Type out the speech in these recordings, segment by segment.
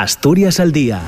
Asturias al Día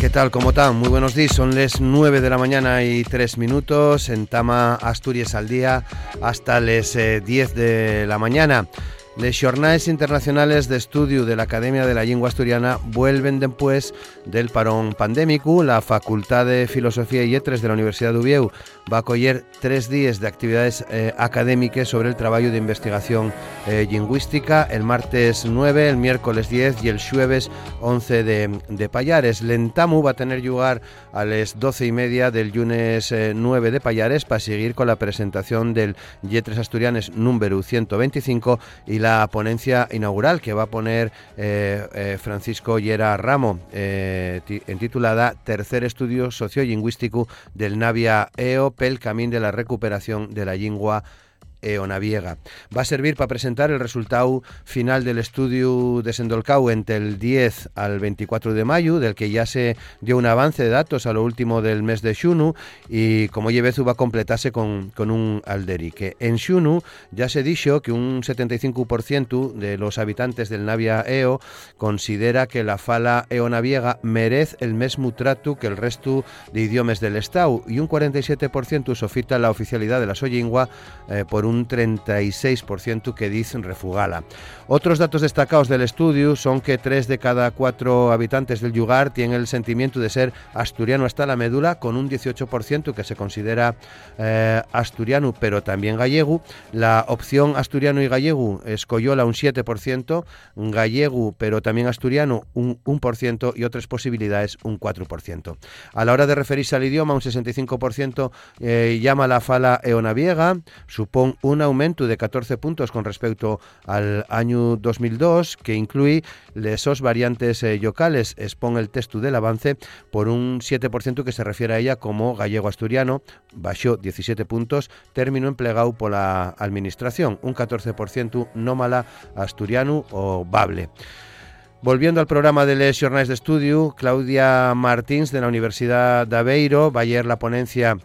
¿qué tal? ¿Cómo están? Muy buenos días. Son las 9 de la mañana y 3 minutos en Tama, Asturias al día, hasta 10 eh, de la mañana. Les jornales internacionales de estudio de la Academia de la Lengua Asturiana vuelven después del parón pandémico. La Facultad de Filosofía y Letras de la Universidad de Ubieu va a acoger tres días de actividades eh, académicas sobre el trabajo de investigación eh, lingüística, el martes 9, el miércoles 10 y el jueves 11 de, de Payares. Lentamu va a tener lugar a las 12 y media del lunes 9 eh, de Payares para seguir con la presentación del Yetres Asturianes número 125 y la ponencia inaugural que va a poner eh, eh, Francisco Llera Ramo, eh, intitulada Tercer estudio sociolingüístico del Navia EO pel camino de la recuperación de la lengua Eonaviega. Va a servir para presentar el resultado final del estudio de Sendolcau entre el 10 al 24 de mayo, del que ya se dio un avance de datos a lo último del mes de Xunu y como Yebezu va a completarse con, con un alderique. En Xunu ya se dicho que un 75% de los habitantes del Navia Eo considera que la fala eonaviega merece el mismo trato que el resto de idiomas del Estado y un 47% sofita la oficialidad de la soyingua eh, por un un 36% que dicen refugala. Otros datos destacados del estudio son que tres de cada cuatro habitantes del lugar tienen el sentimiento de ser asturiano hasta la médula, con un 18% que se considera eh, asturiano, pero también gallego. La opción asturiano y gallego escoyola un 7%, gallego, pero también asturiano un 1% y otras posibilidades un 4%. A la hora de referirse al idioma, un 65% eh, llama la fala eonaviega, supone un aumento de 14 puntos con respecto al año 2002, que incluye lesos variantes eh, locales. Expone el texto del avance por un 7% que se refiere a ella como gallego-asturiano, bajó 17 puntos, término empleado por la administración, un 14% no mala asturiano o bable. Volviendo al programa de Les Jornales de Estudio, Claudia Martins de la Universidad de Aveiro va la ponencia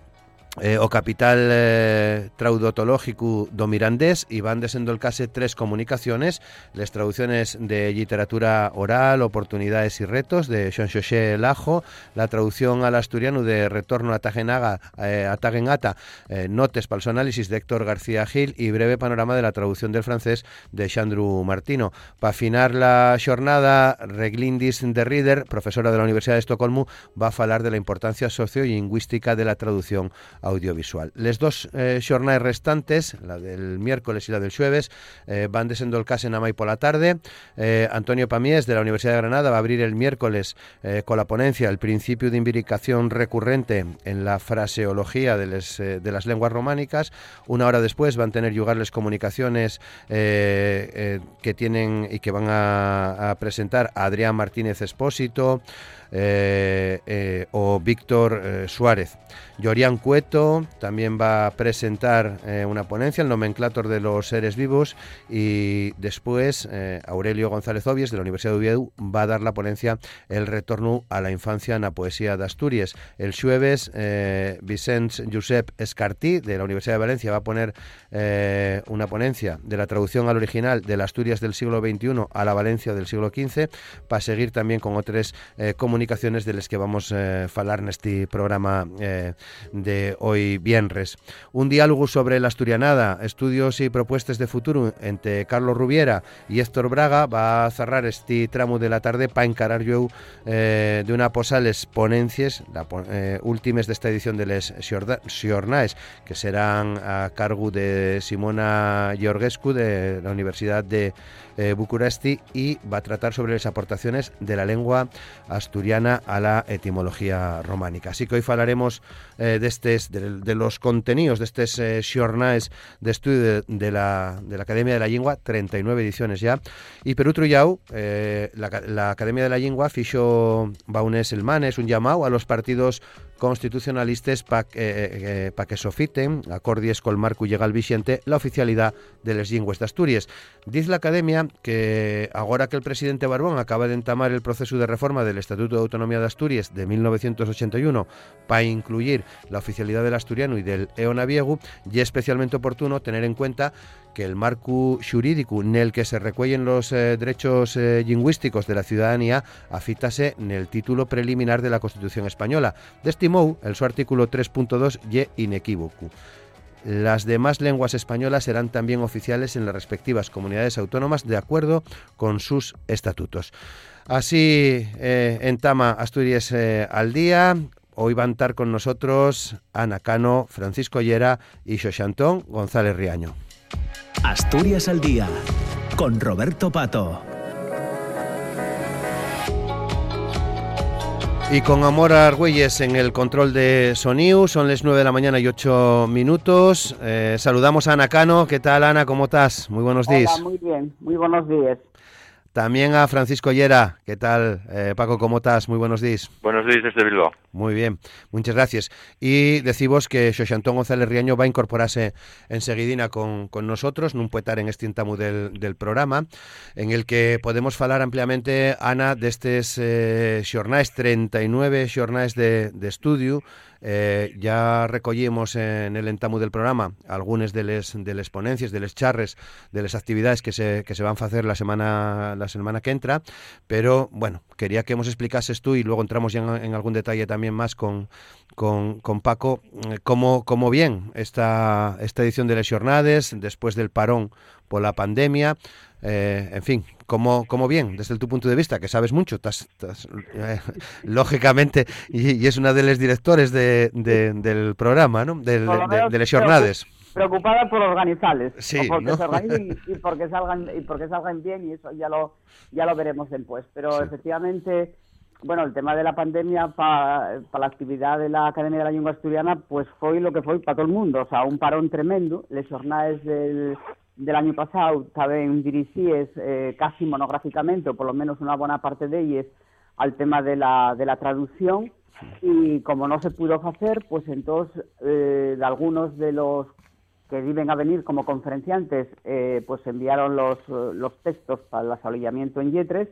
eh, o capital eh, traudotológico do mirandés y van case tres comunicaciones, las traducciones de literatura oral, oportunidades y retos de Jean Xosé Lajo, la traducción al asturiano de Retorno a Tagenaga, eh, a Tagenata, eh, notes para análisis de Héctor García Gil y breve panorama de la traducción del francés de Xandru Martino. Para afinar la jornada, Reglindis de Rieder, profesora de la Universidad de Estocolmo, va a hablar de la importancia sociolingüística de la traducción audiovisual. Les dos eh, restantes, la del miércoles y la del jueves, eh, van desenvolcarse en Amay por la tarde. Eh, Antonio Pamies, de la Universidad de Granada, va a abrir el miércoles eh, con la ponencia El principio de imbricación recurrente en la fraseología de, las lenguas románicas. Una hora después van a tener lugar las comunicaciones que tienen y que van a, presentar Adrián Martínez Espósito, o Víctor Suárez. Yorian Cueto también va a presentar una ponencia, el nomenclator de los seres vivos, y después Aurelio González Obies de la Universidad de Oviedo va a dar la ponencia El retorno a la infancia en la poesía de Asturias. El jueves, Vicente Josep Escartí de la Universidad de Valencia va a poner una ponencia de la traducción al original de las Asturias del siglo XXI a la Valencia del siglo XV, para seguir también con otras eh, comunicaciones de las que vamos a eh, hablar en este programa eh, de hoy viernes. Un diálogo sobre la asturianada, estudios y propuestas de futuro entre Carlos Rubiera y Héctor Braga va a cerrar este tramo de la tarde para encarar yo de una posales ponencias, la, últimas de esta edición de Les Xiornaes, que serán a cargo de Simona Georgescu de la Universidad de eh, Bucuresti y va a tratar sobre las aportaciones de la lengua asturiana a la etimología románica. Así que hoy hablaremos eh, de, de, los contenidos de estos eh, de estudio de, la, de, la, Academia de la Lengua, 39 ediciones ya, y per otro eh, la, Academia de la Lengua fichó Baunes el Manes un llamado a los partidos constitucionalistas para eh, eh, pa que sofiten, acordies col marco llega al vigente, la oficialidad de las lenguas de Asturias. Dice la Academia que ahora que el presidente Barbón acaba de entamar el proceso de reforma del Estatuto de Autonomía de Asturias de 1981 para incluir la oficialidad del asturiano y del eonaviegu, y es especialmente oportuno tener en cuenta que el marco jurídico en el que se recuellen los eh, derechos lingüísticos de la ciudadanía afítase en el título preliminar de la Constitución española. De este el su artículo 3.2 y inequívoco. Las demás lenguas españolas serán también oficiales en las respectivas comunidades autónomas de acuerdo con sus estatutos. Así eh, en Tama Asturias eh, al día. Hoy van a estar con nosotros Ana Cano, Francisco Llera y Xoxantón González Riaño. Asturias al día con Roberto Pato. Y con Amor Argüelles en el control de Soniu, son las 9 de la mañana y 8 minutos. Eh, saludamos a Ana Cano. ¿Qué tal, Ana? ¿Cómo estás? Muy buenos días. muy bien, muy buenos días. También a Francisco Llera. ¿Qué tal, eh, Paco? ¿Cómo estás? Muy buenos días. Buenos días desde Bilbao. Muy bien, muchas gracias. Y decimos que Xoxantón González Riaño va a incorporarse enseguidina con, con nosotros, un puetar en este intamu del, del, programa, en el que podemos hablar ampliamente, Ana, de estos eh, 39 xornais de, de estudio eh, ya recogimos en el entamu del programa algunas de las de les ponencias, de las charres, de las actividades que se, que se van a hacer la semana la semana que entra, pero bueno, quería que nos explicases tú y luego entramos ya en, algún detalle también más con, con, con Paco, eh, cómo, cómo bien esta, esta edición de las jornadas después del parón por la pandemia, eh, en fin, como, como bien, desde tu punto de vista, que sabes mucho, estás, eh, lógicamente, y, es una de los directores de, del programa, ¿no? de, las jornadas. Preocupada por organizarles, sí, porque se organicen y, porque salgan y porque salgan bien y eso ya lo ya lo veremos después. Pero efectivamente, bueno, el tema de la pandemia para la actividad de la Academia de la Lengua Asturiana, pues fue lo que fue para todo el mundo, o sea, un parón tremendo. Las jornadas del del año pasado también dirigíes eh, casi monográficamente, o por lo menos una buena parte de ellas, al tema de la, de la traducción. Y como no se pudo hacer, pues entonces eh, de algunos de los que viven a venir como conferenciantes, eh, pues enviaron los, los textos para el asolillamiento en Yetres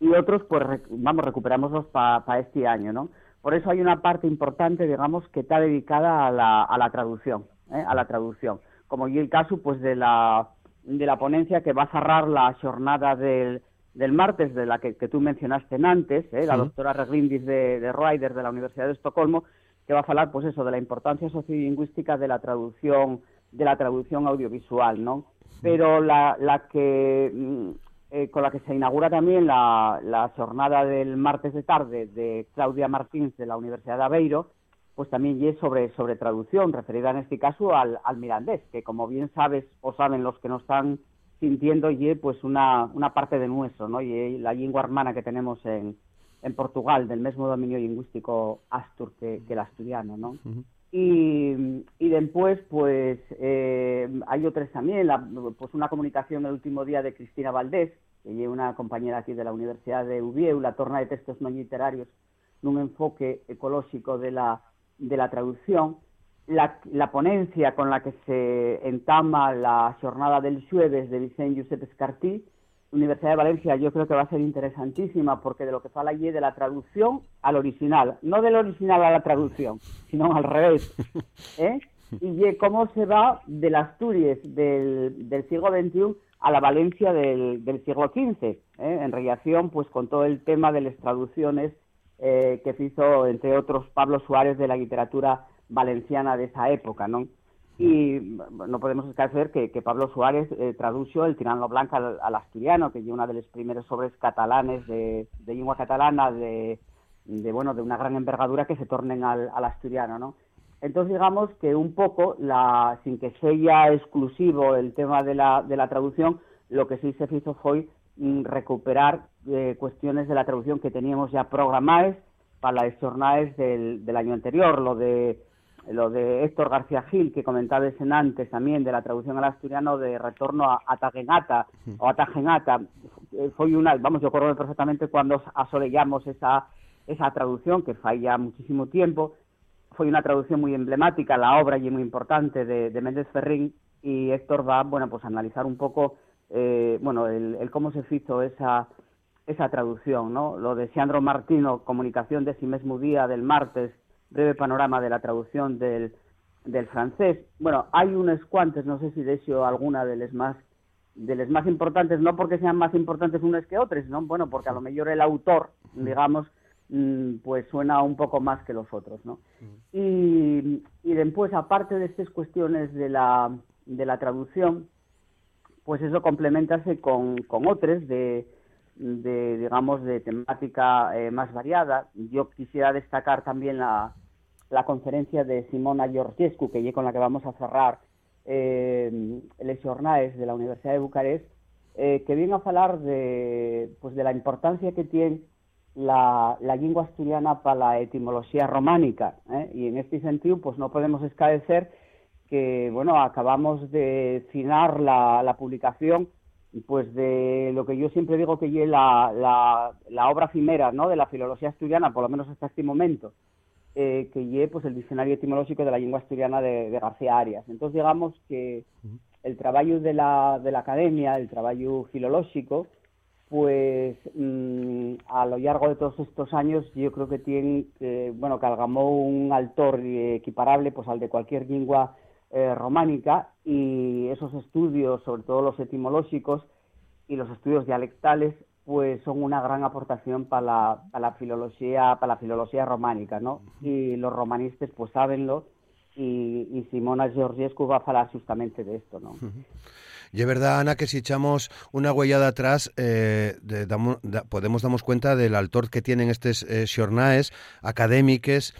y otros, pues vamos, recuperamoslos para este año, ¿no? Por eso hay una parte importante, digamos, que está dedicada a la, a la traducción, a la traducción como y el caso pues de la de la ponencia que va a cerrar la jornada del, del martes de la que, que tú mencionaste antes, ¿eh? la doctora Reglindis de, de Ryder de la Universidad de Estocolmo, que va a hablar pues eso de la importancia sociolingüística de la traducción de la traducción audiovisual, ¿no? Pero la, la que mm, eh, con la que se inaugura también la, la jornada del martes de tarde de Claudia Martins de la Universidad de Aveiro, pues también es sobre, sobre traducción, referida en este caso al, al mirandés, que como bien sabes o saben los que nos están sintiendo, y pues una, una parte de nuestro, ¿no? Y la lengua hermana que tenemos en, en Portugal, del mismo dominio lingüístico astur que, que el asturiano, ¿no? Y, y después, pues, eh, hay otras también, la, pues una comunicación el último día de Cristina Valdés, que es una compañera aquí de la Universidad de Ubieu, la torna de textos no literarios, un enfoque ecológico de la, de la traducción, la, la, ponencia con la que se entama la jornada del jueves de Vicente Josep Escartí, Universidad de Valencia yo creo que va a ser interesantísima porque de lo que fala allí de la traducción al original, no del original a la traducción, sino al revés. ¿eh? Y cómo se va de las Asturias del, del siglo XXI a la Valencia del, del siglo XV, ¿eh? en relación pues con todo el tema de las traducciones eh, que se hizo, entre otros, Pablo Suárez de la literatura valenciana de esa época, ¿no? Y no podemos esquecer que, que Pablo Suárez eh, tradujo el Tirano Blanca al, asturiano, que es una de los primeros sobres catalanes de, de lengua catalana de, de, bueno, de una gran envergadura que se tornen al, al, asturiano, ¿no? Entonces, digamos que un poco, la, sin que sea exclusivo el tema de la, de la traducción, lo que sí se hizo fue recuperar eh, cuestiones de la traducción que teníamos ya programadas para las jornadas del, del año anterior, lo de lo de Héctor García Gil, que comentaba en antes también, de la traducción al asturiano de retorno a Atagenata o Atagenata, eh, fue una, vamos, yo recuerdo perfectamente cuando asolellamos esa, esa traducción, que falla muchísimo tiempo, fue una traducción muy emblemática, la obra y muy importante de, de Méndez Ferrín, y Héctor va, bueno, pues a analizar un poco, eh, bueno, el, el, cómo se hizo esa, esa traducción, ¿no? Lo de Sandro Martino, comunicación de ese mismo día del martes, breve panorama de la traducción del, del francés. Bueno, hay unos cuantos, no sé si de hecho alguna de las más de las más importantes, no porque sean más importantes unas que otras, ¿no? Bueno, porque a lo mejor el autor, digamos, mm, pues suena un poco más que los otros, ¿no? Y, y después, aparte de estas cuestiones de la, de la traducción, pues eso complementase con, con otras de, de, digamos, de temática eh, más variada. Yo quisiera destacar también la, la conferencia de Simona Georgescu, que con la que vamos a cerrar eh, les jornales de la Universidad de Bucarest, eh, que viene a hablar de, pues, de la importancia que tiene la, la lengua asturiana para la etimología románica. ¿eh? Y en este sentido, pues no podemos escadecer que, bueno, acabamos de finar la, la publicación pues de lo que yo siempre digo que es la, la, la obra cimera ¿no? de la filología asturiana, por lo menos hasta este momento, eh, que lleve pues, el diccionario etimológico de la lengua asturiana de, de García Arias. Entonces, digamos que el trabajo de la, de la academia, el trabajo filológico, pues mm, a lo largo de todos estos años yo creo que tiene, eh, bueno, que algamó un autor equiparable pues al de cualquier lengua eh, románica y esos estudios, sobre todo los etimológicos y los estudios dialectales, pues son una gran aportación para la, para la filología para la filología románica, ¿no? Y los romanistas pues sabenlo y, y Simona Georgiescu va a hablar justamente de esto, ¿no? Y es verdad, Ana, que si echamos una huellada atrás, eh, de, damos, da, podemos darnos cuenta del autor que tienen estos eh, xornaes académicos,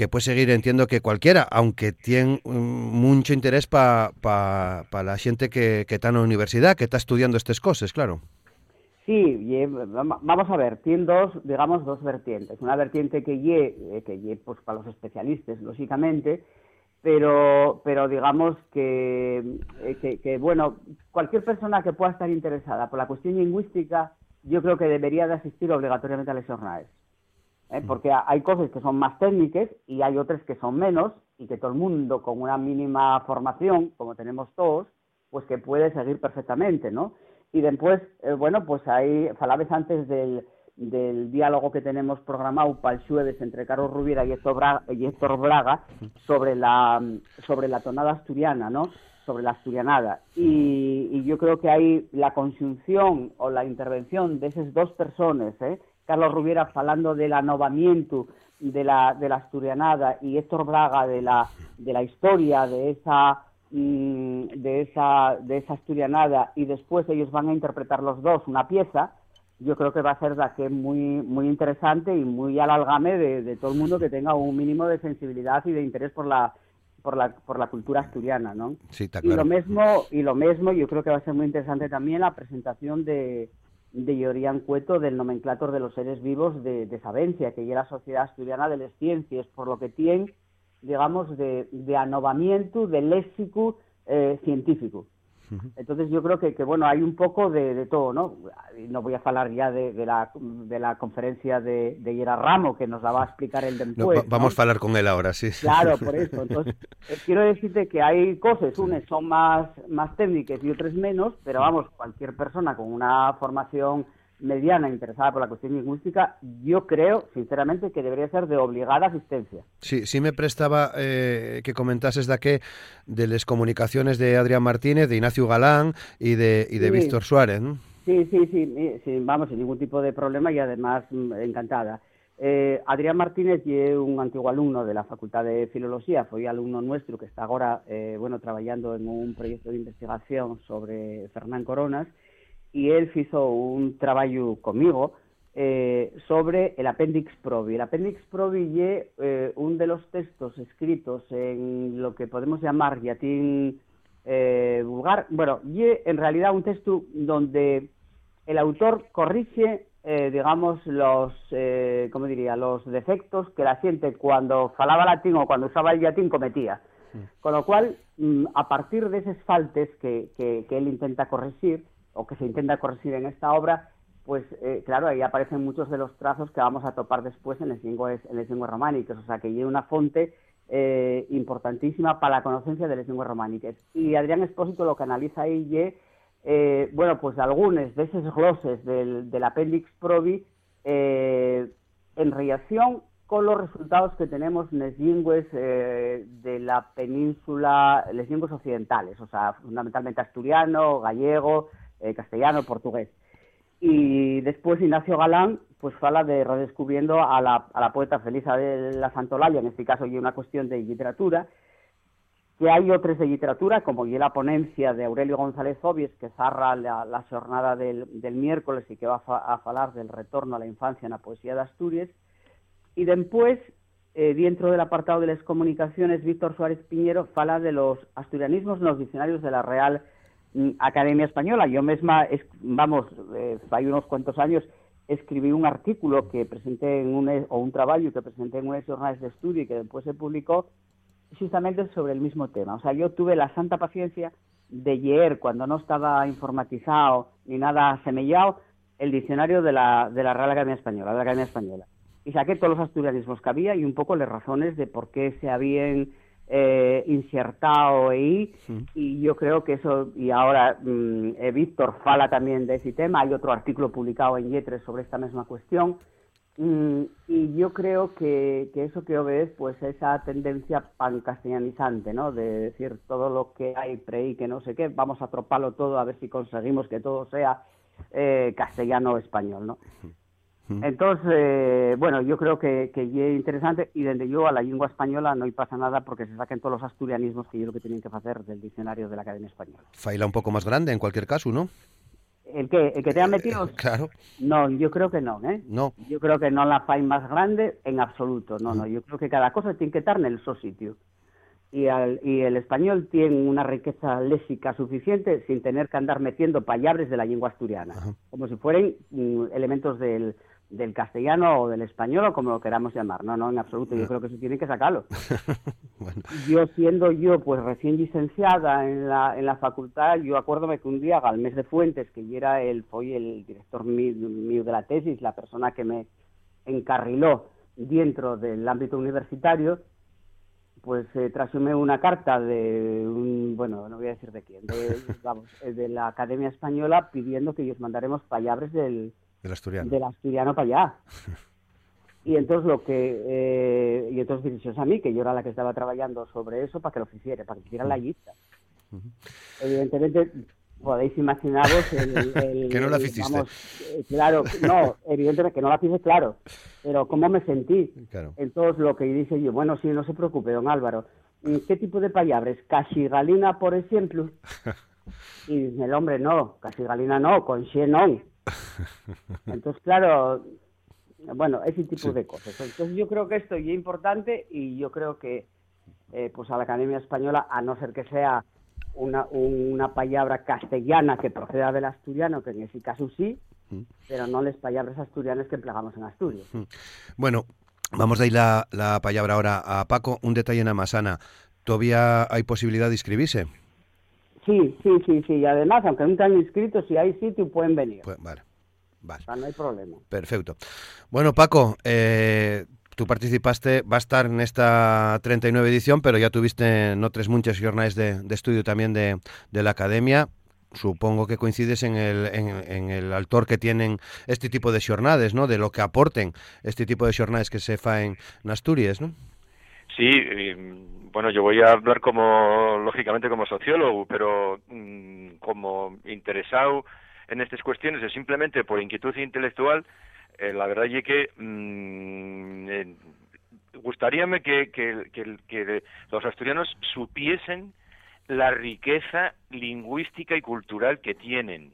que puede seguir, entiendo que cualquiera, aunque tiene um, mucho interés para pa, pa la gente que, que está en la universidad, que está estudiando estas cosas, claro. Sí, vamos a ver, tiene dos, digamos, dos vertientes. Una vertiente que ye, eh, que ye, pues para los especialistas, lógicamente, pero, pero digamos que, eh, que, que, bueno, cualquier persona que pueda estar interesada por la cuestión lingüística, yo creo que debería de asistir obligatoriamente a las jornadas. ¿Eh? Porque hay cosas que son más técnicas y hay otras que son menos y que todo el mundo con una mínima formación, como tenemos todos, pues que puede seguir perfectamente, ¿no? Y después, eh, bueno, pues ahí, falabes antes del, del diálogo que tenemos programado para el jueves entre Carlos Rubiera y Héctor Braga, y Héctor Braga sobre la sobre la tonada asturiana, ¿no? Sobre la asturianada. Y, y yo creo que ahí la conjunción o la intervención de esas dos personas, ¿eh? Carlos Rubiera falando del anovamiento de la, de la asturianada y Héctor Braga de la, de la historia de esa Mm, de esa, de esa asturianada y después ellos van a interpretar los dos una pieza, yo creo que va a ser la que muy, muy interesante y muy al algame de, de, todo el mundo que tenga un mínimo de sensibilidad y de interés por la, por la, por la cultura asturiana, ¿no? Sí, está claro. Y lo mismo, y lo mismo, yo creo que va a ser muy interesante también la presentación de, de Llorian Cueto del nomenclator de los seres vivos de, de Sabencia, que ya la Sociedad Asturiana de las Ciencias, por lo que tiene digamos, de, de anovamiento del léxico eh, científico. Entonces yo creo que, que bueno, hay un poco de, de todo, ¿no? No voy a hablar ya de, de, la, de la conferencia de, de Yera Ramo, que nos la va a explicar el después. vamos a hablar con él ahora, sí. Claro, por eso. Entonces, eh, quiero decirte que hay cosas, unas son más, más técnicas y otras menos, pero vamos, cualquier persona con una formación mediana interesada por la cuestión lingüística, yo creo, sinceramente, que debería ser de obligada asistencia. Sí, sí me prestaba eh, que comentases de qué de las comunicaciones de Adrián Martínez, de Ignacio Galán y de, y de Víctor Suárez, ¿no? Sí, sí, sí, sí, vamos, sin ningún tipo de problema y además mm, encantada. Eh, Adrián Martínez es un antiguo alumno de la Facultad de Filología, fue alumno nuestro que está ahora, eh, bueno, trabajando en un proyecto de investigación sobre Fernán Coronas, y él hizo un trabajo conmigo eh, sobre el Appendix Provi. El Appendix Provi es eh, uno de los textos escritos en lo que podemos llamar latín eh, vulgar. Bueno, y en realidad un texto donde el autor corrige, digamos, los, ¿cómo diría?, los defectos que la gente cuando falaba latín o cuando usaba el latín cometía. Con lo cual, mm, a partir de esas faltes que, que él intenta corregir, o que se intenta corregir en esta obra, pues eh, claro, ahí aparecen muchos de los trazos que vamos a topar después en las lenguas, en lenguas románicas, o sea que hay una fonte eh, importantísima para la conocencia de las lenguas románicas. Y Adrián Espósito lo que analiza ahí y, eh, bueno, pues algunos de esos gloses del, del Appendix Provi en relación con los resultados que tenemos en las lenguas de la península, las lenguas occidentales, o sea, fundamentalmente asturiano, gallego, eh, castellano, portugués. Y después Ignacio Galán pues fala de redescubriendo a la, a la poeta Felisa de la Santolaya, en este caso y una cuestión de literatura, que hay otras de literatura, como y la ponencia de Aurelio González Obies, que zarra la, jornada del, del, miércoles y que va a, falar del retorno a la infancia en la poesía de Asturias. Y después, eh, dentro del apartado de las comunicaciones, Víctor Suárez Piñero fala de los asturianismos en los diccionarios de la Real Academia Española. Yo misma, vamos, eh, hay unos cuantos años escribí un artículo que presenté en un, o un trabajo que presenté en unas jornales de estudio y que después se publicó justamente sobre el mismo tema. O sea, yo tuve la santa paciencia de leer cuando no estaba informatizado ni nada semellado el diccionario de la, de la Real Academia Española, de la Academia Española. Y saqué todos los asturianismos que había y un poco las razones de por qué se habían eh, insertado ahí y yo creo que eso, y ahora mm, eh, Víctor fala también de ese tema, hay otro artículo publicado en Yetres sobre esta misma cuestión, mm, y yo creo que, que eso que ves pues esa tendencia pancastellanizante, ¿no? De decir todo lo que hay pre y que no sé qué, vamos a troparlo todo a ver si conseguimos que todo sea eh, castellano o español, ¿no? Entonces, bueno, yo creo que, que es interesante y desde yo a la lengua española no hay pasa nada porque se saquen todos los asturianismos que yo lo que tienen que hacer del diccionario de la Academia Española. Faila un poco más grande en cualquier caso, ¿no? ¿El que ¿El que te han metido? claro. No, yo creo que no, ¿eh? No. Yo creo que no la fai más grande en absoluto, no, no. Yo creo que cada cosa tiene que estar en el su sitio. Y, al, y el español tiene una riqueza léxica suficiente sin tener que andar metiendo palabras de la lengua asturiana, como si fueran mm, elementos del, del castellano o del español o como lo queramos llamar. No, no, en absoluto. Yo creo que eso tiene que sacarlo. Yo siendo yo pues recién licenciada en la, en la facultad, yo acuérdome que un día al mes de Fuentes, que yo era el, fue el director mío, de la tesis, la persona que me encarriló dentro del ámbito universitario, pues eh, una carta de un, bueno, no voy a decir de quién, de, vamos, de la Academia Española pidiendo que ellos mandaremos palabras del del asturiano. Del asturiano para allá. y entonces lo que eh, y entonces dirigió a mí que yo era la que estaba trabajando sobre eso para que lo hiciera para que hiciera la lista evidentemente podéis imaginaros el, que no la hiciste eh, claro no evidentemente que no la hice claro pero cómo me sentí claro. entonces lo que dice yo bueno sí no se preocupe don Álvaro ¿qué tipo de palabras? casigalina por ejemplo y dice el hombre no casigalina no con xenón entonces, claro, bueno, ese tipo de cosas. Entonces, yo creo que esto es importante y yo creo que eh, pues a la Academia Española, a no ser que sea una, una palabra castellana que proceda del asturiano, que en ese caso sí, mm. pero no las palabras asturianas que empleamos en Asturias. Mm. Bueno, Vamos a ir la, la palabra ahora a Paco. Un detalle en Amasana. ¿Todavía hay posibilidad de inscribirse? Sí, sí, sí, sí. Y además, aunque no están inscritos, si hay sitio pueden venir. Pues, vale, vale. no hay problema. Perfecto. Bueno, Paco, eh, tú participaste, va a estar en esta 39 edición, pero ya tuviste no tres muchas jornadas de, estudio también de, de la academia supongo que coincides en el, en, el autor que tienen este tipo de jornadas, ¿no? De lo que aporten este tipo de jornadas que se faen en Asturias, ¿no? Sí, bueno, yo voy a hablar como, lógicamente, como sociólogo, pero mm, como interesado en estas cuestiones, es simplemente por inquietud intelectual, eh, la verdad es que mm, eh, gustaríame que, que los asturianos supiesen la riqueza lingüística y cultural que tienen,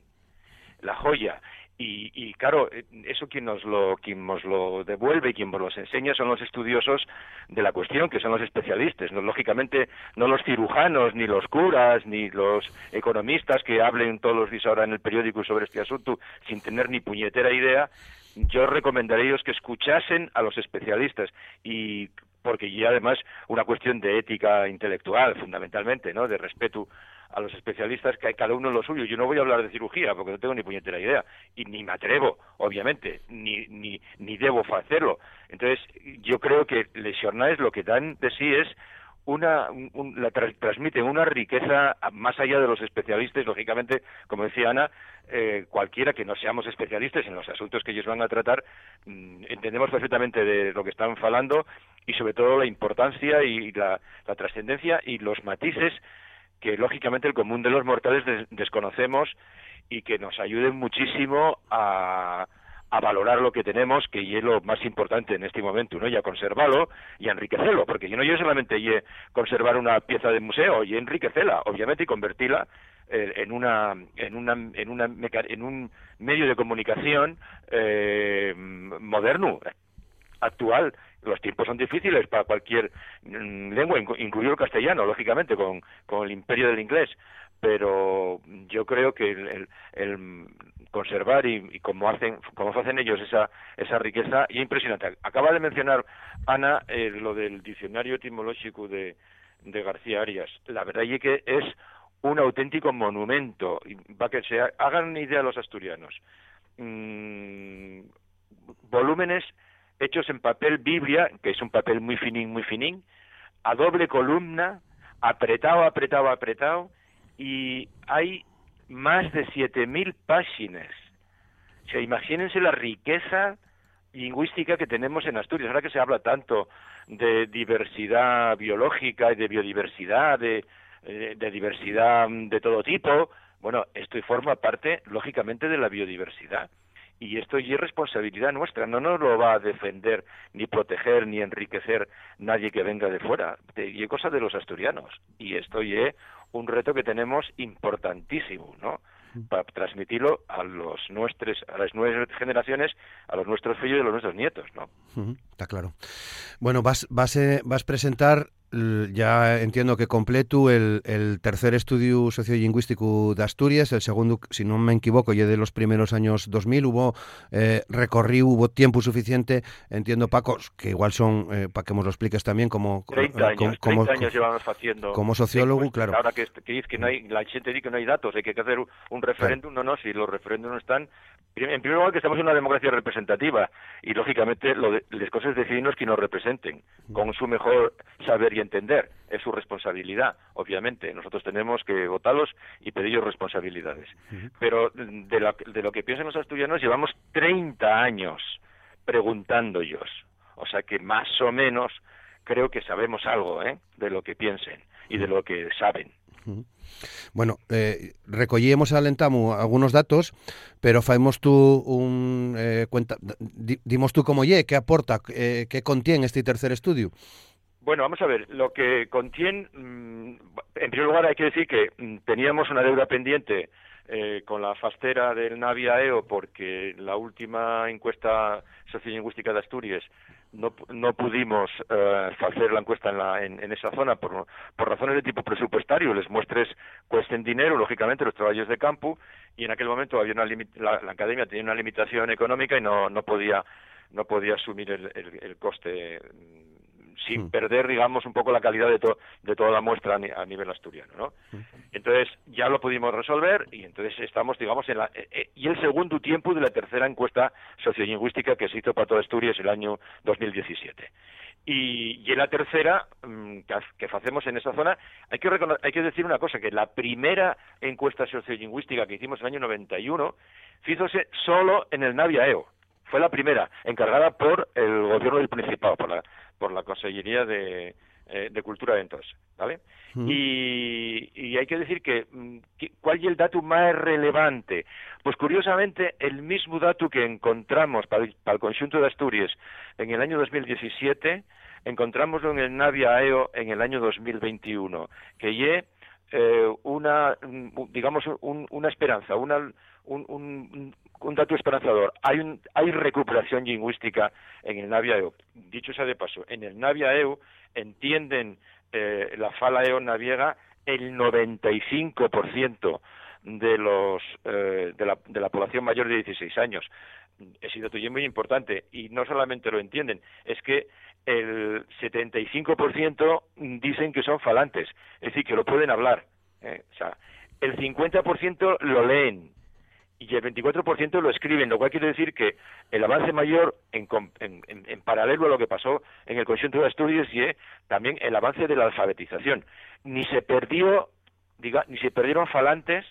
la joya. Y, y, claro, eh, eso quien nos lo quien nos lo devuelve y quien nos los enseña son los estudiosos de la cuestión, que son los especialistas. No, lógicamente, no los cirujanos, ni los curas, ni los economistas que hablen todos los días ahora en el periódico sobre este asunto sin tener ni puñetera idea. Yo recomendaría ellos que escuchasen a los especialistas y porque y además una cuestión de ética intelectual fundamentalmente, ¿no? De respeto a los especialistas que hay cada uno lo suyo. Yo no voy a hablar de cirugía porque no tengo ni puñetera idea y ni me atrevo, obviamente, ni ni ni debo hacerlo. Entonces, yo creo que les jornales lo que dan de sí es una, la transmiten una riqueza más allá de los especialistas, lógicamente, como decía Ana, eh, cualquiera que no seamos especialistas en los asuntos que ellos van a tratar, mm, entendemos perfectamente de lo que están falando y sobre todo la importancia y la, trascendencia y los matices que lógicamente el común de los mortales desconocemos y que nos ayuden muchísimo a, a valorar lo que tenemos, que es lo más importante en este momento, ¿no? Y a conservarlo y a enriquecerlo, porque yo no yo solamente conservar una pieza de museo y enriquecerla, obviamente, y convertirla eh, en una en una en una en un medio de comunicación eh, moderno, actual. Los tiempos son difíciles para cualquier mm, lengua, incluido el castellano, lógicamente, con, con el imperio del inglés pero yo creo que el, el, conservar y, como hacen como hacen ellos esa esa riqueza y impresionante. Acaba de mencionar Ana eh, lo del diccionario etimológico de, de García Arias. La verdad es que es un auténtico monumento para que se hagan idea los asturianos. Mm, volúmenes hechos en papel Biblia que es un papel muy finín muy finín a doble columna apretado apretado apretado y hay más de 7.000 páginas. O sea, imagínense la riqueza lingüística que tenemos en Asturias. Ahora que se habla tanto de diversidad biológica y de biodiversidad, de, eh, de diversidad de todo tipo, bueno, esto forma parte, lógicamente, de la biodiversidad y esto es responsabilidad nuestra, no nos lo va a defender, ni proteger, ni enriquecer nadie que venga de fuera, y es cosa de los asturianos, y esto ya es un reto que tenemos importantísimo, ¿no? para transmitirlo a los nuestros a las nuevas generaciones a los nuestros hijos y a los nuestros nietos no está claro. Bueno vas vas a, vas a presentar ya entiendo que completo el, el tercer estudio sociolingüístico de Asturias, el segundo, si no me equivoco, ya de los primeros años 2000, hubo eh, recorrido, hubo tiempo suficiente, entiendo Paco, que igual son, eh, para que nos lo expliques también, como, 30 años, como, 30 años llevamos haciendo. Como sociólogo, claro. Ahora que, que, que no hay, la gente dice que no hay datos, hay que hacer un referéndum, no, no, si los referéndums están en primer lugar, que estamos en una democracia representativa y, lógicamente, lo de, las cosas decidimos que nos representen con su mejor saber y entender. Es su responsabilidad, obviamente. Nosotros tenemos que votarlos y pedirles responsabilidades. Pero de, de lo que piensan los asturianos, llevamos 30 años preguntando ellos. O sea que más o menos creo que sabemos algo ¿eh? de lo que piensen y de lo que saben. Bueno, eh, recollíamos alentamos algunos datos, pero faemos tú un eh, cuenta, dimos tú como ye, ¿qué aporta, eh, qué contiene este tercer estudio? Bueno, vamos a ver, lo que contiene, mm, en primer lugar hay que decir que mm, teníamos una deuda pendiente eh, con la fastera del Navia EO porque la última encuesta sociolingüística de Asturias no, no pudimos eh, hacer la encuesta en, la, en, esa zona por, por, razones de tipo presupuestario. Les muestres cuesten dinero, lógicamente, los trabajos de campo, y en aquel momento había una la, la, academia tenía una limitación económica y no, no podía no podía asumir el, el coste sin mm. perder, digamos, un poco la calidad de, de toda la muestra a, nivel asturiano, ¿no? Mm. Entonces, ya lo pudimos resolver y entonces estamos, digamos, en la... Eh, eh, y el segundo tiempo de la tercera encuesta sociolingüística que se hizo para toda Asturias el año 2017. Y, y en la tercera mm, que, hacemos en esa zona, hay que, hay que decir una cosa, que la primera encuesta sociolingüística que hicimos en el año 91, hízose solo en el Naviaeo fue la primera, encargada por el gobierno del Principado, por la, por la Consellería de, eh, de Cultura de entonces, ¿vale? Y, y, hay que decir mm, que, ¿cuál es el dato más relevante? Pues curiosamente, el mismo dato que encontramos para el, conjunto de Asturias en el año 2017, encontramoslo en el Navia AEO en el año 2021, que ye eh, una, mm, digamos, una esperanza, una, un, un, dato esperanzador. Hay, un, hay recuperación lingüística en el Navia-EU. Dicho sea de paso, en el Navia-EU entienden eh, la fala EU naviega el 95% de los eh, de, la, de la población mayor de 16 años. Es sido tuyo muy importante y no solamente lo entienden, es que el 75% dicen que son falantes, es decir, que lo pueden hablar. ¿eh? O sea, el 50% lo leen, y el 24% lo escriben, lo cual quiere decir que el avance mayor en, en, paralelo a lo que pasó en el conjunto de estudios y también el avance de la alfabetización. Ni se perdió, diga, ni se perdieron falantes,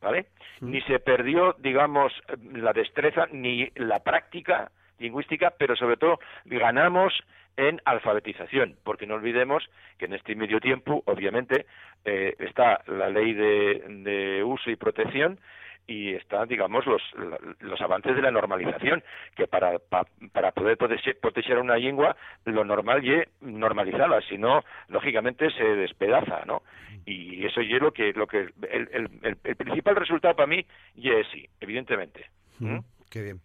¿vale? Ni se perdió, digamos, la destreza ni la práctica lingüística, pero sobre todo ganamos en alfabetización, porque no olvidemos que en este medio tiempo, obviamente, eh, está la ley de, de uso y protección y están, digamos, los, los avances de la normalización, que para, para poder proteger una lengua, lo normal es normalizarla, si no, lógicamente se despedaza, ¿no? Y eso es lo que, lo que el, el, principal resultado para mí es sí, evidentemente. ¿Mm? Qué bien.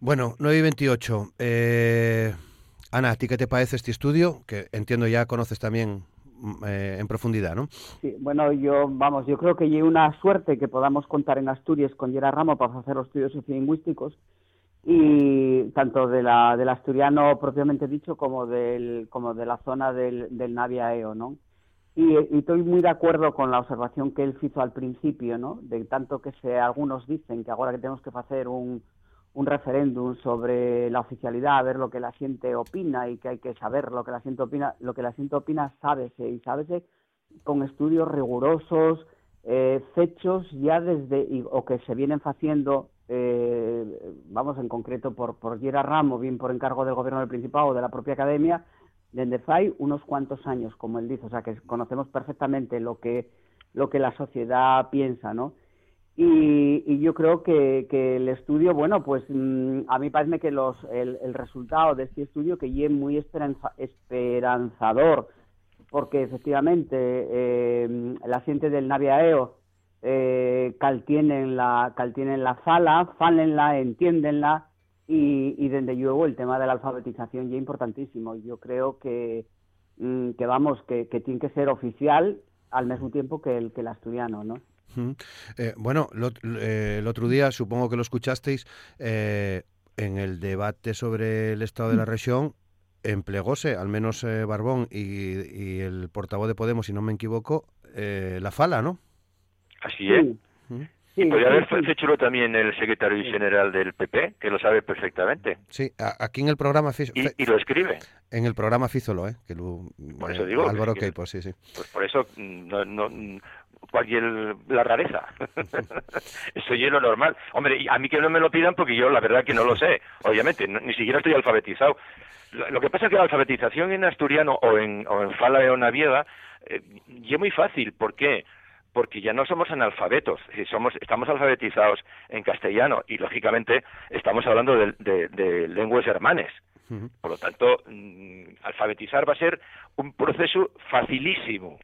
Bueno, 9 y 28. Eh, Ana, ¿a ti qué te parece este estudio? Que entiendo ya conoces también eh, en profundidad, ¿no? Sí, bueno, yo, vamos, yo creo que hay una suerte que podamos contar en Asturias con Gerard Ramo para hacer los estudios sociolingüísticos y tanto de la, del asturiano propiamente dicho como del, como de la zona del, del Navia-EO, ¿no? Y, estoy muy de acuerdo con la observación que él hizo al principio, ¿no? De tanto que se, algunos dicen que ahora que tenemos que hacer un, un referéndum sobre la oficialidad, a ver lo que la gente opina y que hay que saber lo que la gente opina, lo que la gente opina sábese y sábese con estudios rigurosos, eh, fechos ya desde, o que se vienen haciendo, eh, vamos en concreto por, por Gera Ramo, bien por encargo del gobierno del Principado o de la propia academia, desde FAI unos cuantos años, como él dice, o sea que conocemos perfectamente lo que, lo que la sociedad piensa, ¿no? Y, yo creo que, el estudio, bueno, pues mm, a mí parece que los, el, resultado de este estudio que es muy esperanzador, porque efectivamente eh, la gente del Naviaeo eh, caltienen la la fala, falenla, entiendenla y, y desde luego el tema de la alfabetización ya es importantísimo. Yo creo que, mm, que vamos, que, que tiene que ser oficial al mismo tiempo que el, que el asturiano, ¿no? Eh, bueno, eh, el otro día, supongo que lo escuchasteis, eh, en el debate sobre el estado de la mm. región, empleóse, al menos Barbón y, el portavoz de Podemos, si no me equivoco, la fala, ¿no? Así es. Sí, podría haber hecho también el secretario general del PP, que lo sabe perfectamente. Sí, aquí en el programa... y, lo escribe. En el programa Fízolo, ¿eh? Que por eso digo. Álvaro pues sí, sí. Pues por eso mm, no, no, cualquier la rareza. Eso es lo normal. Hombre, a mí que no me lo pidan porque yo la verdad que no lo sé, obviamente, ni siquiera estoy alfabetizado. Lo, que pasa es que la alfabetización en asturiano o en, o en fala de Onaviega eh, es muy fácil. ¿Por qué? Porque ya no somos analfabetos, somos, estamos alfabetizados en castellano y lógicamente estamos hablando de, de, lenguas hermanes. Por lo tanto, mm, alfabetizar va a ser un proceso facilísimo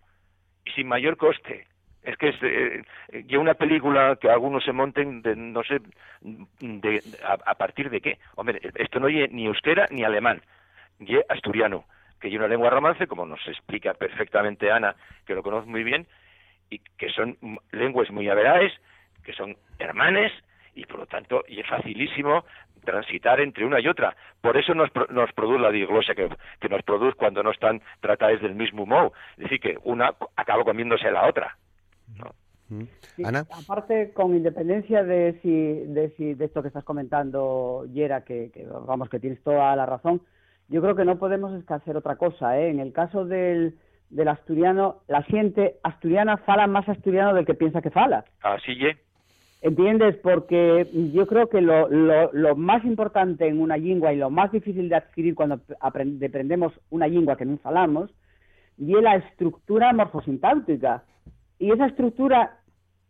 y sin mayor coste es que es eh, eh una película que algunos se monten de no sé de, a, partir de qué hombre esto no es ni euskera ni alemán y asturiano que es una lengua romance como nos explica perfectamente Ana que lo conoce muy bien y que son lenguas muy averaes que son hermanes y por lo tanto y es facilísimo transitar entre una y otra. Por eso nos, nos produce la diglosia que, nos produce cuando no están tratadas del mismo modo. Es decir, que una acaba comiéndose a la otra. Ana. Aparte, con independencia de si, de si de esto que estás comentando, Yera, que, vamos que tienes toda la razón, yo creo que no podemos escasear otra cosa. ¿eh? En el caso del, del asturiano, la gente asturiana fala más asturiano del que piensa que fala. Así es. ¿Entiendes? Porque yo creo que lo, lo, más importante en una lengua y lo más difícil de adquirir cuando aprendemos una lengua que no falamos, y es la estructura morfosintáctica. Y esa estructura,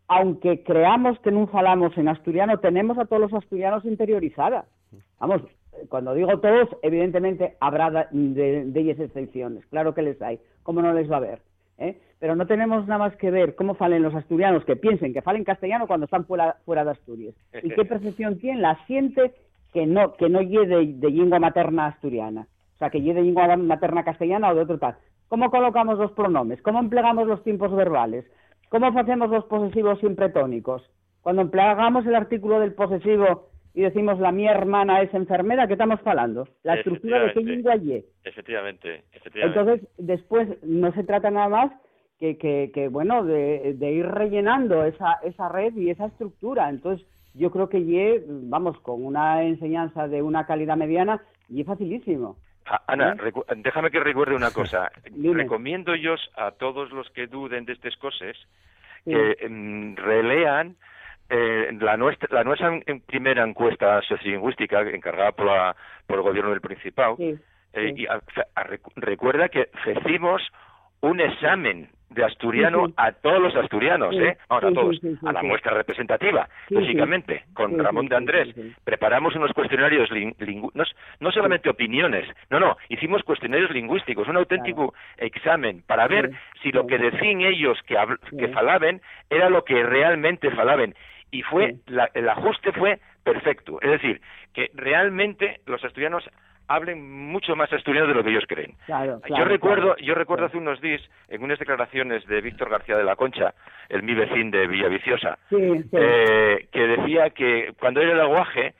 aunque creamos que no falamos en asturiano, tenemos a todos los asturianos interiorizada. Vamos, cuando digo todos, evidentemente habrá de, de ellas excepciones, claro que les hay, ¿cómo no les va a haber? ¿Eh? Pero no tenemos nada más que ver cómo falen los asturianos que piensen que falen castellano cuando están fuera, fuera de Asturias. ¿Y qué percepción tienen? La siente que no que no llegue de, lengua materna asturiana. O sea, que llegue de lengua materna castellana o de otro tal. ¿Cómo colocamos los pronombres? ¿Cómo empleamos los tiempos verbales? ¿Cómo hacemos los posesivos siempre tónicos? Cuando empleamos el artículo del posesivo y decimos la mi hermana es enfermera, ¿qué estamos hablando? La estructura de qué lengua y efectivamente, efectivamente. Entonces, después no se trata nada más que, que, bueno, de, de, ir rellenando esa, esa red y esa estructura. Entonces, yo creo que ye, vamos, con una enseñanza de una calidad mediana, y es facilísimo. Ana, déjame que recuerde una cosa. Recomiendo yo a todos los que duden de estas cosas que mm, relean eh, la nuestra, la nuestra primera encuesta sociolingüística encargada por, la, por el gobierno del Principado, eh, y recuerda que hicimos un examen de asturiano a todos los asturianos, ¿eh? a todos, a la muestra representativa, lógicamente, con Ramón de Andrés. Preparamos unos cuestionarios, no, solamente opiniones, no, no, hicimos cuestionarios lingüísticos, un auténtico examen para ver si lo que decían ellos que, que falaban era lo que realmente falaban. Y fue, el ajuste fue perfecto. Es decir, que realmente los asturianos hablen mucho más asturiano de lo que ellos creen. yo recuerdo, yo recuerdo hace unos días en unas declaraciones de Víctor García de la Concha, el mi vecino de Villaviciosa, eh, que decía que cuando era el aguaje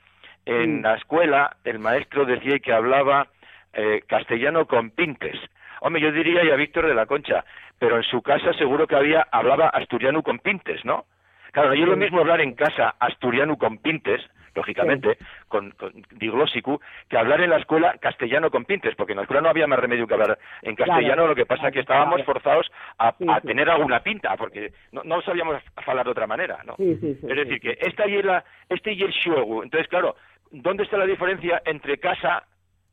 en la escuela el maestro decía que hablaba eh, castellano con pintes. Hombre, yo diría ya Víctor de la Concha, pero en su casa seguro que había hablaba asturiano con pintes, ¿no? Claro, yo es lo mismo hablar en casa asturiano con pintes, lógicamente, con, diglósico, que hablar en la escuela castellano con pintes, porque en la escuela no había más remedio que hablar en castellano, lo que pasa es que estábamos forzados a, tener alguna pinta, porque no, sabíamos hablar de otra manera, ¿no? es decir, que esta y la, este y el shuegu. Entonces, claro, ¿dónde está la diferencia entre casa,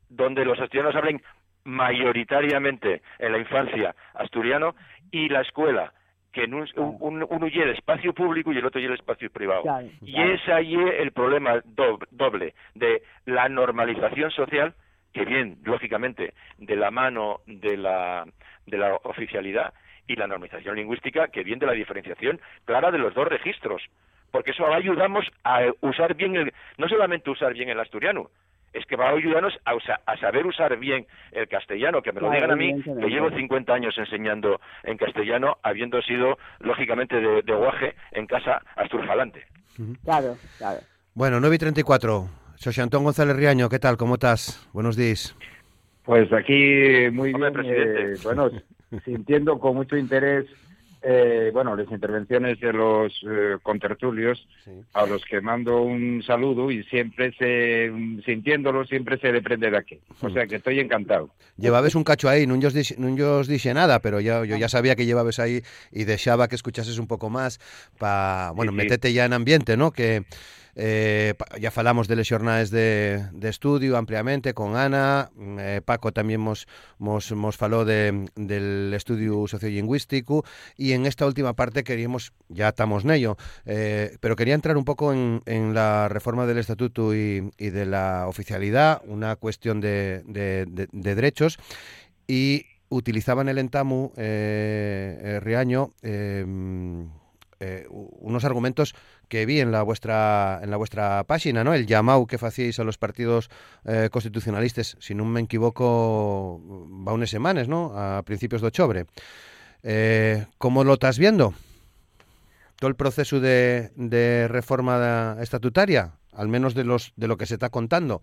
donde los asturianos hablen mayoritariamente en la infancia asturiano, y la escuela? Que un, uno el espacio público y el otro y el espacio privado. y ese ahí es el problema doble de la normalización social, que viene, lógicamente, de la mano de la, de la oficialidad, y la normalización lingüística, que viene de la diferenciación clara de los dos registros. Porque eso ayudamos a usar bien, el, no solamente usar bien el asturiano, es que va a ayudarnos a, saber usar bien el castellano, que me lo digan a mí, que llevo 50 años enseñando en castellano, habiendo sido, lógicamente, de, de guaje en casa asturfalante. Claro, claro. Bueno, 9 y 34. José Antón González Riaño, ¿qué tal? ¿Cómo estás? Buenos días. Pues aquí muy bien, eh, bueno, sintiendo con mucho interés eh, bueno, las intervenciones de los eh, contertulios, a los que mando un saludo y siempre se, sintiéndolo, siempre se depende de aquí. O sea que estoy encantado. Llevabas un cacho ahí, no yo os dije nada, pero yo, yo ya sabía que llevabas ahí y deseaba que escuchases un poco más para, bueno, metete ya en ambiente, ¿no? Que eh, ya falamos de les de, de estudio ampliamente con Ana, mm, eh, Paco también nos mos, mos faló de, del estudio sociolingüístico y en esta última parte queríamos, ya estamos en ello, eh, pero quería entrar un poco en, en la reforma del estatuto y, y, de la oficialidad, una cuestión de, de, de derechos y utilizaban el entamu eh, Riaño eh, eh, unos argumentos que vi en la vuestra en la vuestra página, ¿no? El llamado que hacíais a los partidos eh, constitucionalistas, si no me equivoco, va unas semanas, ¿no? A principios de octubre. Eh, ¿Cómo lo estás viendo? Todo el proceso de, de reforma estatutaria, al menos de los de lo que se está contando.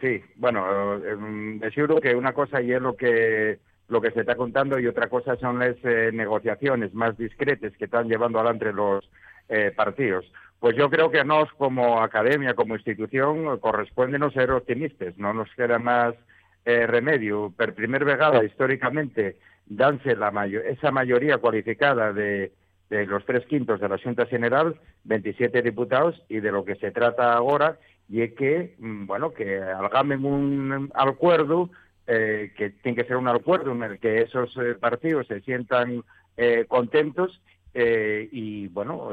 Sí, bueno, eh, seguro que una cosa y es lo que lo que se está contando y otra cosa son las eh, negociaciones más discretas que están llevando adelante los eh, partidos. Pues yo creo que nos como academia, como institución, corresponde no ser optimistas, no nos queda más eh, remedio. Per primer vegada, históricamente, danse la esa mayoría cualificada de, de los tres quintos de la Junta General, 27 diputados, y de lo que se trata ahora y es que, mm, bueno, que algamen un acuerdo eh, que tiene que ser un acuerdo en el que esos eh, partidos se sientan eh, contentos y, bueno,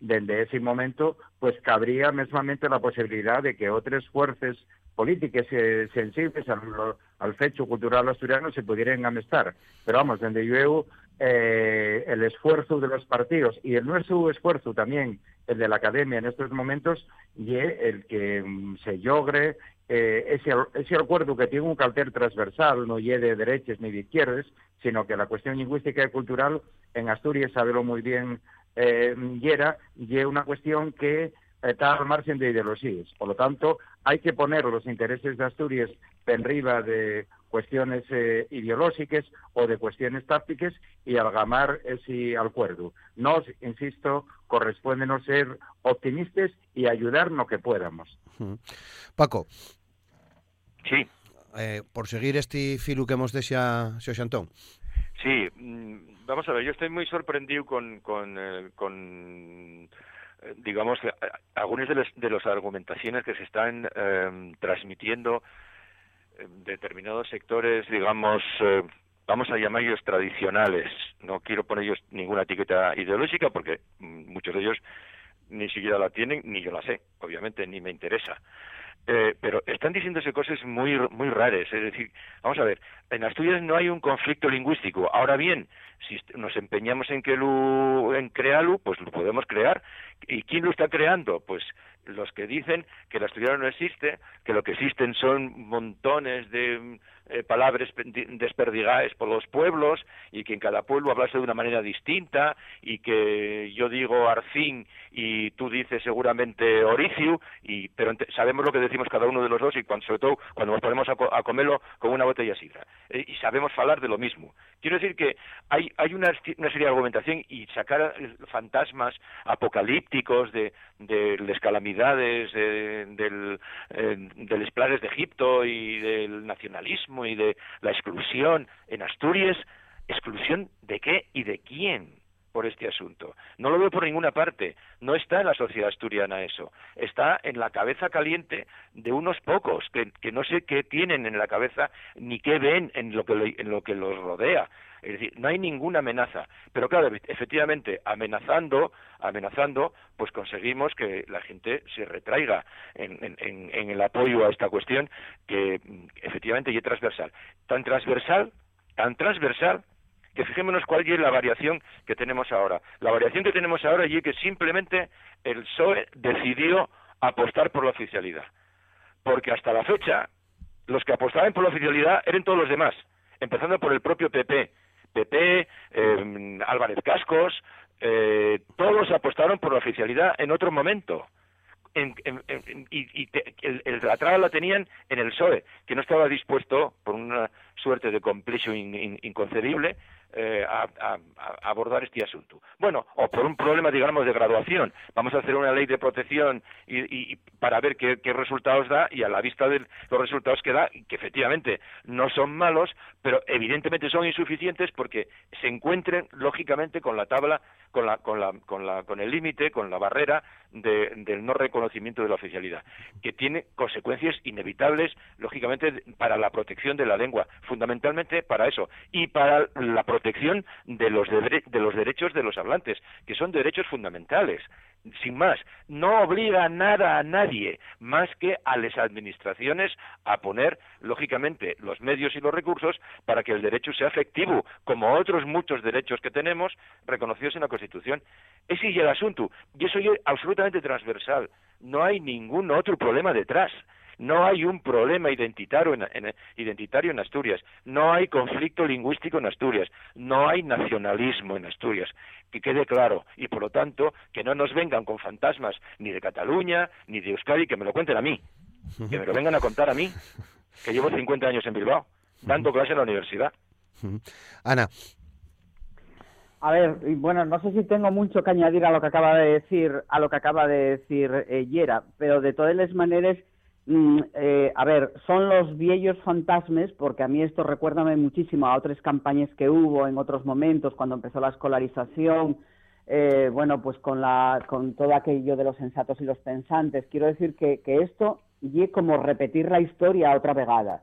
desde ese momento, pues cabría mesmamente la posibilidad de que otras fuerzas políticas sensibles al, fecho cultural asturiano se pudieran amestar. Pero vamos, desde yo el esfuerzo de los partidos y el nuestro esfuerzo también, el de la academia en estos momentos, y el que mm, se logre eh, ese, ese acuerdo que tiene un carácter transversal, no lleve de derechas ni de izquierdas, sino que la cuestión lingüística y cultural en Asturias, sabelo muy bien, eh, yera, y una cuestión que está al margen de ideologías. Por lo tanto, hay que poner los intereses de Asturias en arriba de cuestiones eh, ideológicas o de cuestiones tácticas y algamar ese acuerdo. Nos, insisto, corresponde no ser optimistas y ayudar lo que podamos. Paco. Sí. Eh, por seguir este filo que hemos deseado, señor Xantón. Sí, mm, vamos a ver, yo estoy muy sorprendido con, con, eh, eh, digamos, algunas de, de las argumentaciones que se están transmitiendo en determinados sectores, digamos, vamos a llamarlos tradicionales. No quiero poner ellos ninguna etiqueta ideológica porque muchos de ellos ni siquiera la tienen, ni yo la sé, obviamente, ni me interesa. Eh, pero están diciéndose cosas muy muy raras. Es decir, vamos a ver, en Asturias no hay un conflicto lingüístico. Ahora bien, si nos empeñamos en que lo, en crearlo, pues lo podemos crear. ¿Y quién lo está creando? Pues los que dicen que el asturiano no existe, que lo que existen son montones de eh, palabras desperdigadas por los pueblos y que en cada pueblo hablase de una manera distinta y que yo digo Arcín y tú dices seguramente Oricio, y, pero sabemos lo que decimos cada uno de los dos y cuando, sobre todo cuando nos ponemos a, comerlo con una botella de sidra. Eh, y sabemos hablar de lo mismo. Quiero decir que hay, hay una, serie de argumentación y sacar fantasmas apocalípticos de, de las calamidades del, eh, de planes de Egipto y del nacionalismo y de la exclusión en Asturias, ¿exclusión de qué y de quién? Por este asunto. No lo veo por ninguna parte. No está en la sociedad asturiana eso. Está en la cabeza caliente de unos pocos que, que no sé qué tienen en la cabeza ni qué ven en lo que, en lo que los rodea. Es decir, no hay ninguna amenaza. Pero claro, efectivamente, amenazando, amenazando, pues conseguimos que la gente se retraiga en, en el apoyo a esta cuestión que efectivamente es transversal. Tan transversal, tan transversal que fijémonos cuál es la variación que tenemos ahora. La variación que tenemos ahora es que simplemente el PSOE decidió apostar por la oficialidad. Porque hasta la fecha, los que apostaban por la oficialidad eran todos los demás, empezando por el propio PP, PP, eh, Álvarez Cascos, eh, todos apostaron por la oficialidad en otro momento. y, el, el, la la tenían en el PSOE, que no estaba dispuesto, por una suerte de complejo inconcebible, eh, a, abordar este asunto. Bueno, o por un problema, digamos, de graduación. Vamos a hacer una ley de protección y, para ver qué, resultados da y a la vista de los resultados que da, que efectivamente no son malos, pero evidentemente son insuficientes porque se encuentren, lógicamente, con la tabla, con, la, con, la, con, la, con el límite, con la barrera del no reconocimiento de la oficialidad, que tiene consecuencias inevitables, lógicamente, para la protección de la lengua, fundamentalmente para eso, y para la protección de los, de los derechos de los hablantes, que son derechos fundamentales. Sin más, no obliga nada a nadie más que a las administraciones a poner, lógicamente, los medios y los recursos para que el derecho sea efectivo, como otros muchos derechos que tenemos reconocidos en la Constitución. Ese es el asunto, y eso es absolutamente transversal. No hay ningún otro problema detrás. No hay un problema identitario en, identitario en Asturias, no hay conflicto lingüístico en Asturias, no hay nacionalismo en Asturias, que quede claro, y por lo tanto que no nos vengan con fantasmas ni de Cataluña ni de Euskadi, que me lo cuenten a mí, que me lo vengan a contar a mí, que llevo 50 años en Bilbao, dando clase en la universidad. Ana, a ver, bueno, no sé si tengo mucho que añadir a lo que acaba de decir, a lo que acaba de decir eh, Yera, pero de todas las maneras, mm, eh, a ver, son los viejos fantasmas, porque a mí esto recuerda muchísimo a otras campañas que hubo en otros momentos, cuando empezó la escolarización, eh, bueno, pues con, la, con todo aquello de los sensatos y los pensantes. Quiero decir que, que esto y como repetir la historia otra vegada.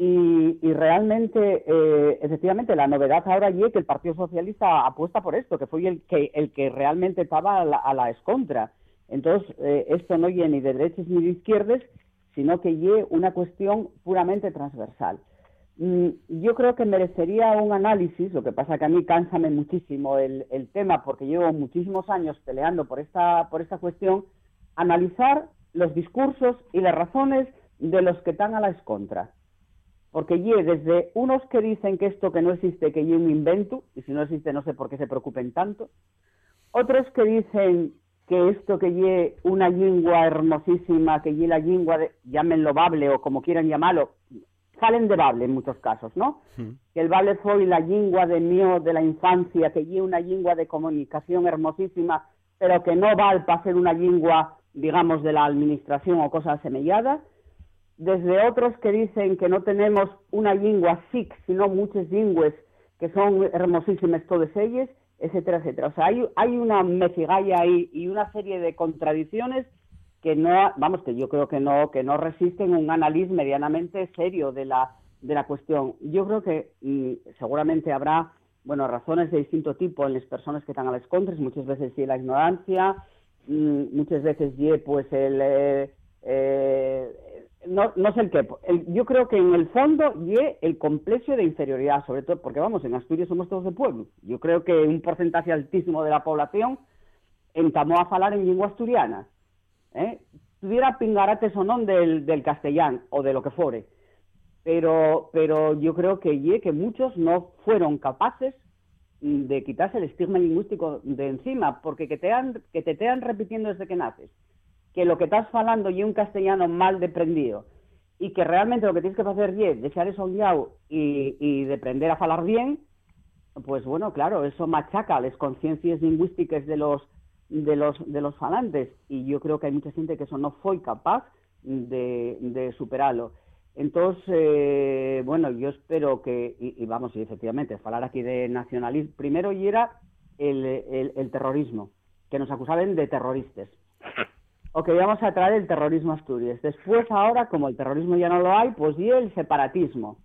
Y, realmente, eh, efectivamente, la novedad ahora es que el Partido Socialista apuesta por esto, que fue el que, el que realmente estaba a la, escontra. Entonces, eh, esto no es ni de derechas ni de izquierdas, sino que es una cuestión puramente transversal. Mm, yo creo que merecería un análisis, lo que pasa que a mí cánsame muchísimo el, tema, porque llevo muchísimos años peleando por esta, por esta cuestión, analizar los discursos y las razones de los que están a la escontra porque ye desde unos que dicen que esto que no existe, que ye un invento, y si no existe no sé por qué se preocupen tanto, otros que dicen que esto que ye una lengua hermosísima, que ye la lengua, de, llámenlo bable o como quieran llamarlo, salen de bable en muchos casos, ¿no? Que el bable fue la lengua de mío de la infancia, que ye una lengua de comunicación hermosísima, pero que no vale para ser una lengua, digamos, de la administración o cosas semelladas, desde otros que dicen que no tenemos una lengua SIC, sino muchas lenguas que son hermosísimas todas ellas, etcétera, etcétera. O sea, hay, hay una mecigalla ahí y una serie de contradicciones que no, vamos, que yo creo que no, que no resisten un análisis medianamente serio de la, de la cuestión. Yo creo que mm, seguramente habrá, bueno, razones de distinto tipo en las personas que están a las contras, muchas veces sí la ignorancia, mm, muchas veces sí, pues el... Eh, eh, no, no sé el qué. yo creo que en el fondo y el complejo de inferioridad, sobre todo porque vamos, en Asturias somos todos de pueblo. Yo creo que un porcentaje altísimo de la población entamó a hablar en lengua asturiana. ¿eh? Tuviera pingarate sonón del, del castellán o de lo que fuere. Pero, pero yo creo que ye que muchos no fueron capaces de quitarse el estigma lingüístico de encima, porque que te, han, que te tean repitiendo desde que naces que lo que estás falando y un castellano mal deprendido y que realmente lo que tienes que hacer es dejar eso un y, y de aprender a hablar bien, pues bueno, claro, eso machaca las conciencias lingüísticas de los de los de los falantes y yo creo que hay mucha gente que eso no fue capaz de, superarlo. Entonces, eh, bueno, yo espero que, y, vamos, y efectivamente, hablar aquí de nacionalismo, primero y era el, el, el terrorismo, que nos acusaban de terroristas. o que íbamos a traer el terrorismo a Asturias. Después, ahora, como el terrorismo ya no lo hay, pues y el separatismo.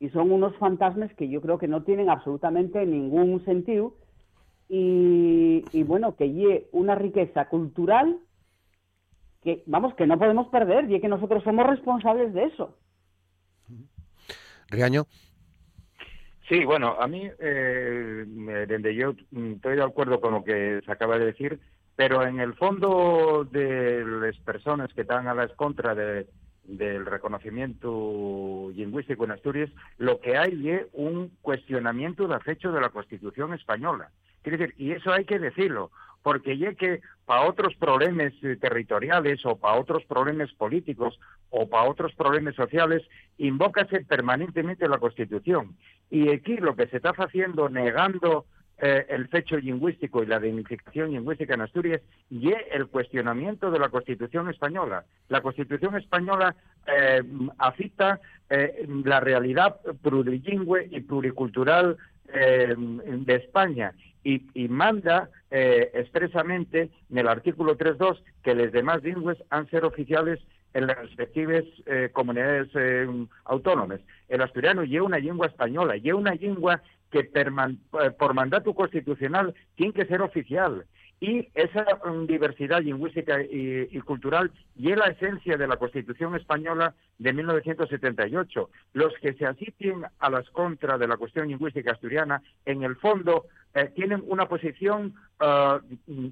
Y son unos fantasmas que yo creo que no tienen absolutamente ningún sentido y, bueno, que y una riqueza cultural que, vamos, que no podemos perder y que nosotros somos responsables de eso. Riaño. Sí, bueno, a mí, eh, desde yo estoy de acuerdo con lo que se acaba de decir, pero en el fondo de las personas que están a la contra de, del reconocimiento lingüístico en Asturias, lo que hay es un cuestionamiento del hecho de la Constitución española. Quiere decir, y eso hay que decirlo, porque ya que para otros problemas territoriales o para otros problemas políticos o para otros problemas sociales, invócase permanentemente la Constitución. Y aquí lo que se está haciendo negando eh, el fecho lingüístico y la dignificación lingüística en Asturias y el cuestionamiento de la Constitución española. La Constitución española eh, eh, la realidad plurilingüe y pluricultural eh, de España y, manda expresamente en el artículo 3.2 que las demás lingües han ser oficiales en las respectivas comunidades autónomas. El asturiano lleva una lengua española, lleva una lengua que eh, por mandato constitucional tiene que ser oficial. Y esa mm, diversidad lingüística y, cultural y la esencia de la Constitución española de 1978. Los que se asisten a las contras de la cuestión lingüística asturiana, en el fondo, eh, tienen una posición uh,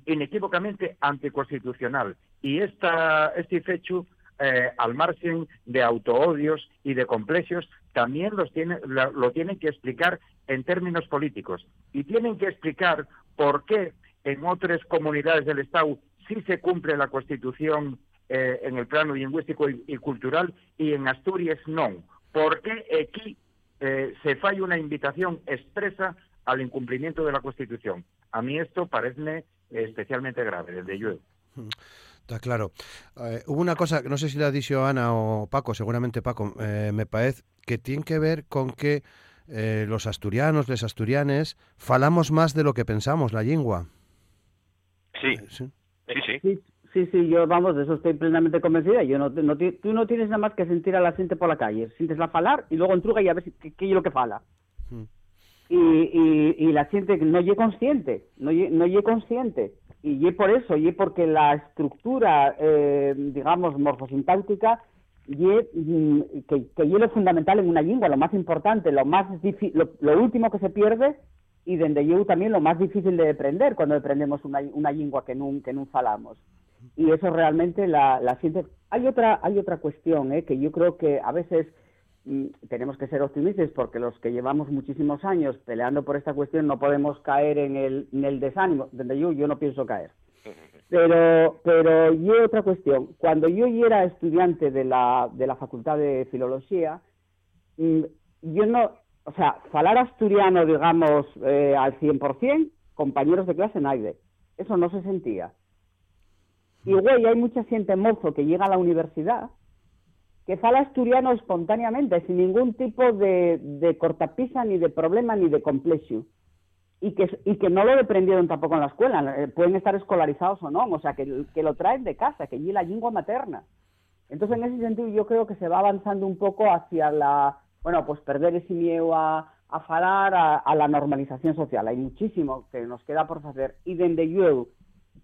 inequívocamente anticonstitucional. Y esta, este fecho eh, al margen de autoodios y de complejos, también los tiene, lo, tienen que explicar en términos políticos. Y tienen que explicar por qué en otras comunidades del Estado sí se cumple la Constitución eh, en el plano lingüístico y, cultural y en Asturias no. ¿Por qué aquí eh, se falla una invitación expresa al incumplimiento de la Constitución? A mí esto parece especialmente grave, desde yo. Está claro. Eh, hubo una cosa, no sé si la ha dicho Ana o Paco, seguramente Paco, eh, me parece que tiene que ver con que eh, los asturianos, les asturianes, falamos más de lo que pensamos, la lengua. Sí. sí, sí. Sí, sí, yo, vamos, de eso estoy plenamente convencida. Yo no, no, tú no tienes nada más que sentir a la gente por la calle. Sientes la falar y luego entruga y a ver qué, qué es lo que fala. Hmm. Y, y, y, la gente no es consciente, no es no consciente y por eso, y porque la estructura, eh, digamos, morfosintáctica, y mm, que, que es lo fundamental en una lengua, lo más importante, lo más lo, lo, último que se pierde, y desde yo también lo más difícil de aprender cuando aprendemos una, una lengua que no que falamos. Y eso realmente la, la siente. Hay otra, hay otra cuestión, eh, que yo creo que a veces tenemos que ser optimistas porque los que llevamos muchísimos años peleando por esta cuestión no podemos caer en el, en el desánimo, donde yo, yo no pienso caer. Pero, pero y otra cuestión, cuando yo era estudiante de la, de la Facultad de Filología, mm, yo no, o sea, falar asturiano, digamos, eh, al 100%, compañeros de clase nadie. Eso no se sentía. Y, güey, hay mucha gente mozo que llega a la universidad que fala asturiano espontáneamente, sin ningún tipo de, de cortapisa, ni de problema, ni de complejo. Y que, y que no lo aprendieron tampoco en la escuela, eh, pueden estar escolarizados o no, o sea, que, que lo traen de casa, que allí la lengua materna. Entonces, en ese sentido, yo creo que se va avanzando un poco hacia la, bueno, pues perder ese miedo a, a falar, a, la normalización social. Hay muchísimo que nos queda por hacer. Y desde yo,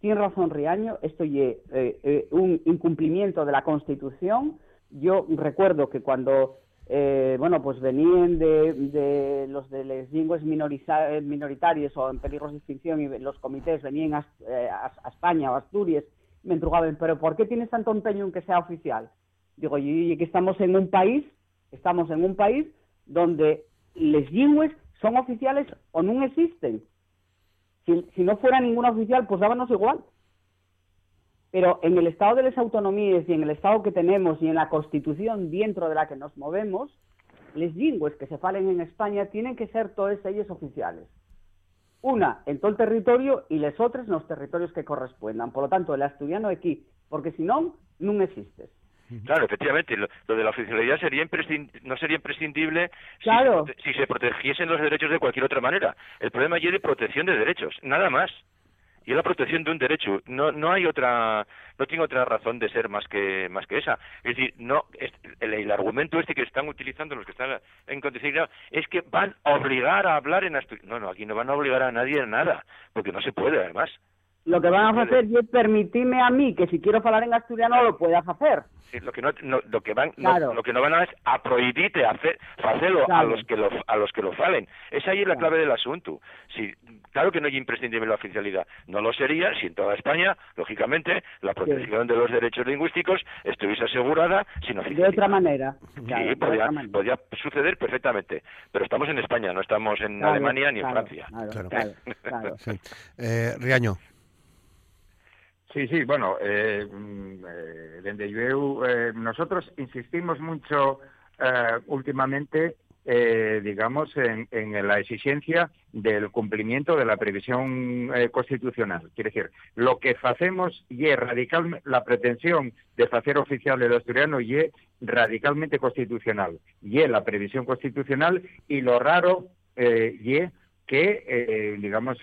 tiene razón Riaño, esto es eh, eh, un incumplimiento de la Constitución, yo recuerdo que cuando eh, bueno, pues venían de, de los de las lenguas minoritarias o en peligros de extinción y los comités venían a, eh, España o a Asturias, me entrugaban, pero ¿por qué tienes tanto empeño en que sea oficial? Digo, y, que estamos en un país, estamos en un país donde las lenguas son oficiales o no existen. Si, si no fuera ninguna oficial, pues dábanos igual. Pero en el estado de las autonomías y en el estado que tenemos y en la constitución dentro de la que nos movemos, las lenguas que se falen en España tienen que ser todas ellas oficiales. Una en todo el territorio y las otras en los territorios que correspondan. Por lo tanto, el asturiano aquí, porque si no, no existe. Claro, efectivamente, lo, de la oficialidad sería no sería imprescindible si, se protegiesen los derechos de cualquier otra manera. El problema es de protección de derechos, nada más y es la protección de un derecho. No, no hay otra, no tiene otra razón de ser más que, más que esa. Es decir, no, el, argumento este que están utilizando los que están en condición es que van a obligar a hablar en asturiano. No, no, aquí no van a obligar a nadie a nada, porque no se puede además. Lo que van a hacer es permitirme a mí que si quiero hablar en asturiano lo pueda hacer. Sí, lo que no, lo que van lo que no van a es a prohibirte hacer hacerlo a los que lo a los que lo falen. Esa ahí es la clave del asunto. Si claro que no es imprescindible la oficialidad. No lo sería si en toda España, lógicamente, la protección de los derechos lingüísticos estuviese asegurada sin oficialidad. De otra manera. sí, podría, suceder perfectamente. Pero estamos en España, no estamos en Alemania ni en Francia. Claro, claro. Eh, Riaño. Sí, sí, bueno, eh, mm, eh, eh, nosotros insistimos mucho eh, últimamente, digamos, en, la exigencia del cumplimiento de la previsión constitucional. Quiere decir, lo que hacemos y es radical, la pretensión de hacer oficial el asturiano y radicalmente constitucional, y la previsión constitucional y lo raro y es que, eh, digamos,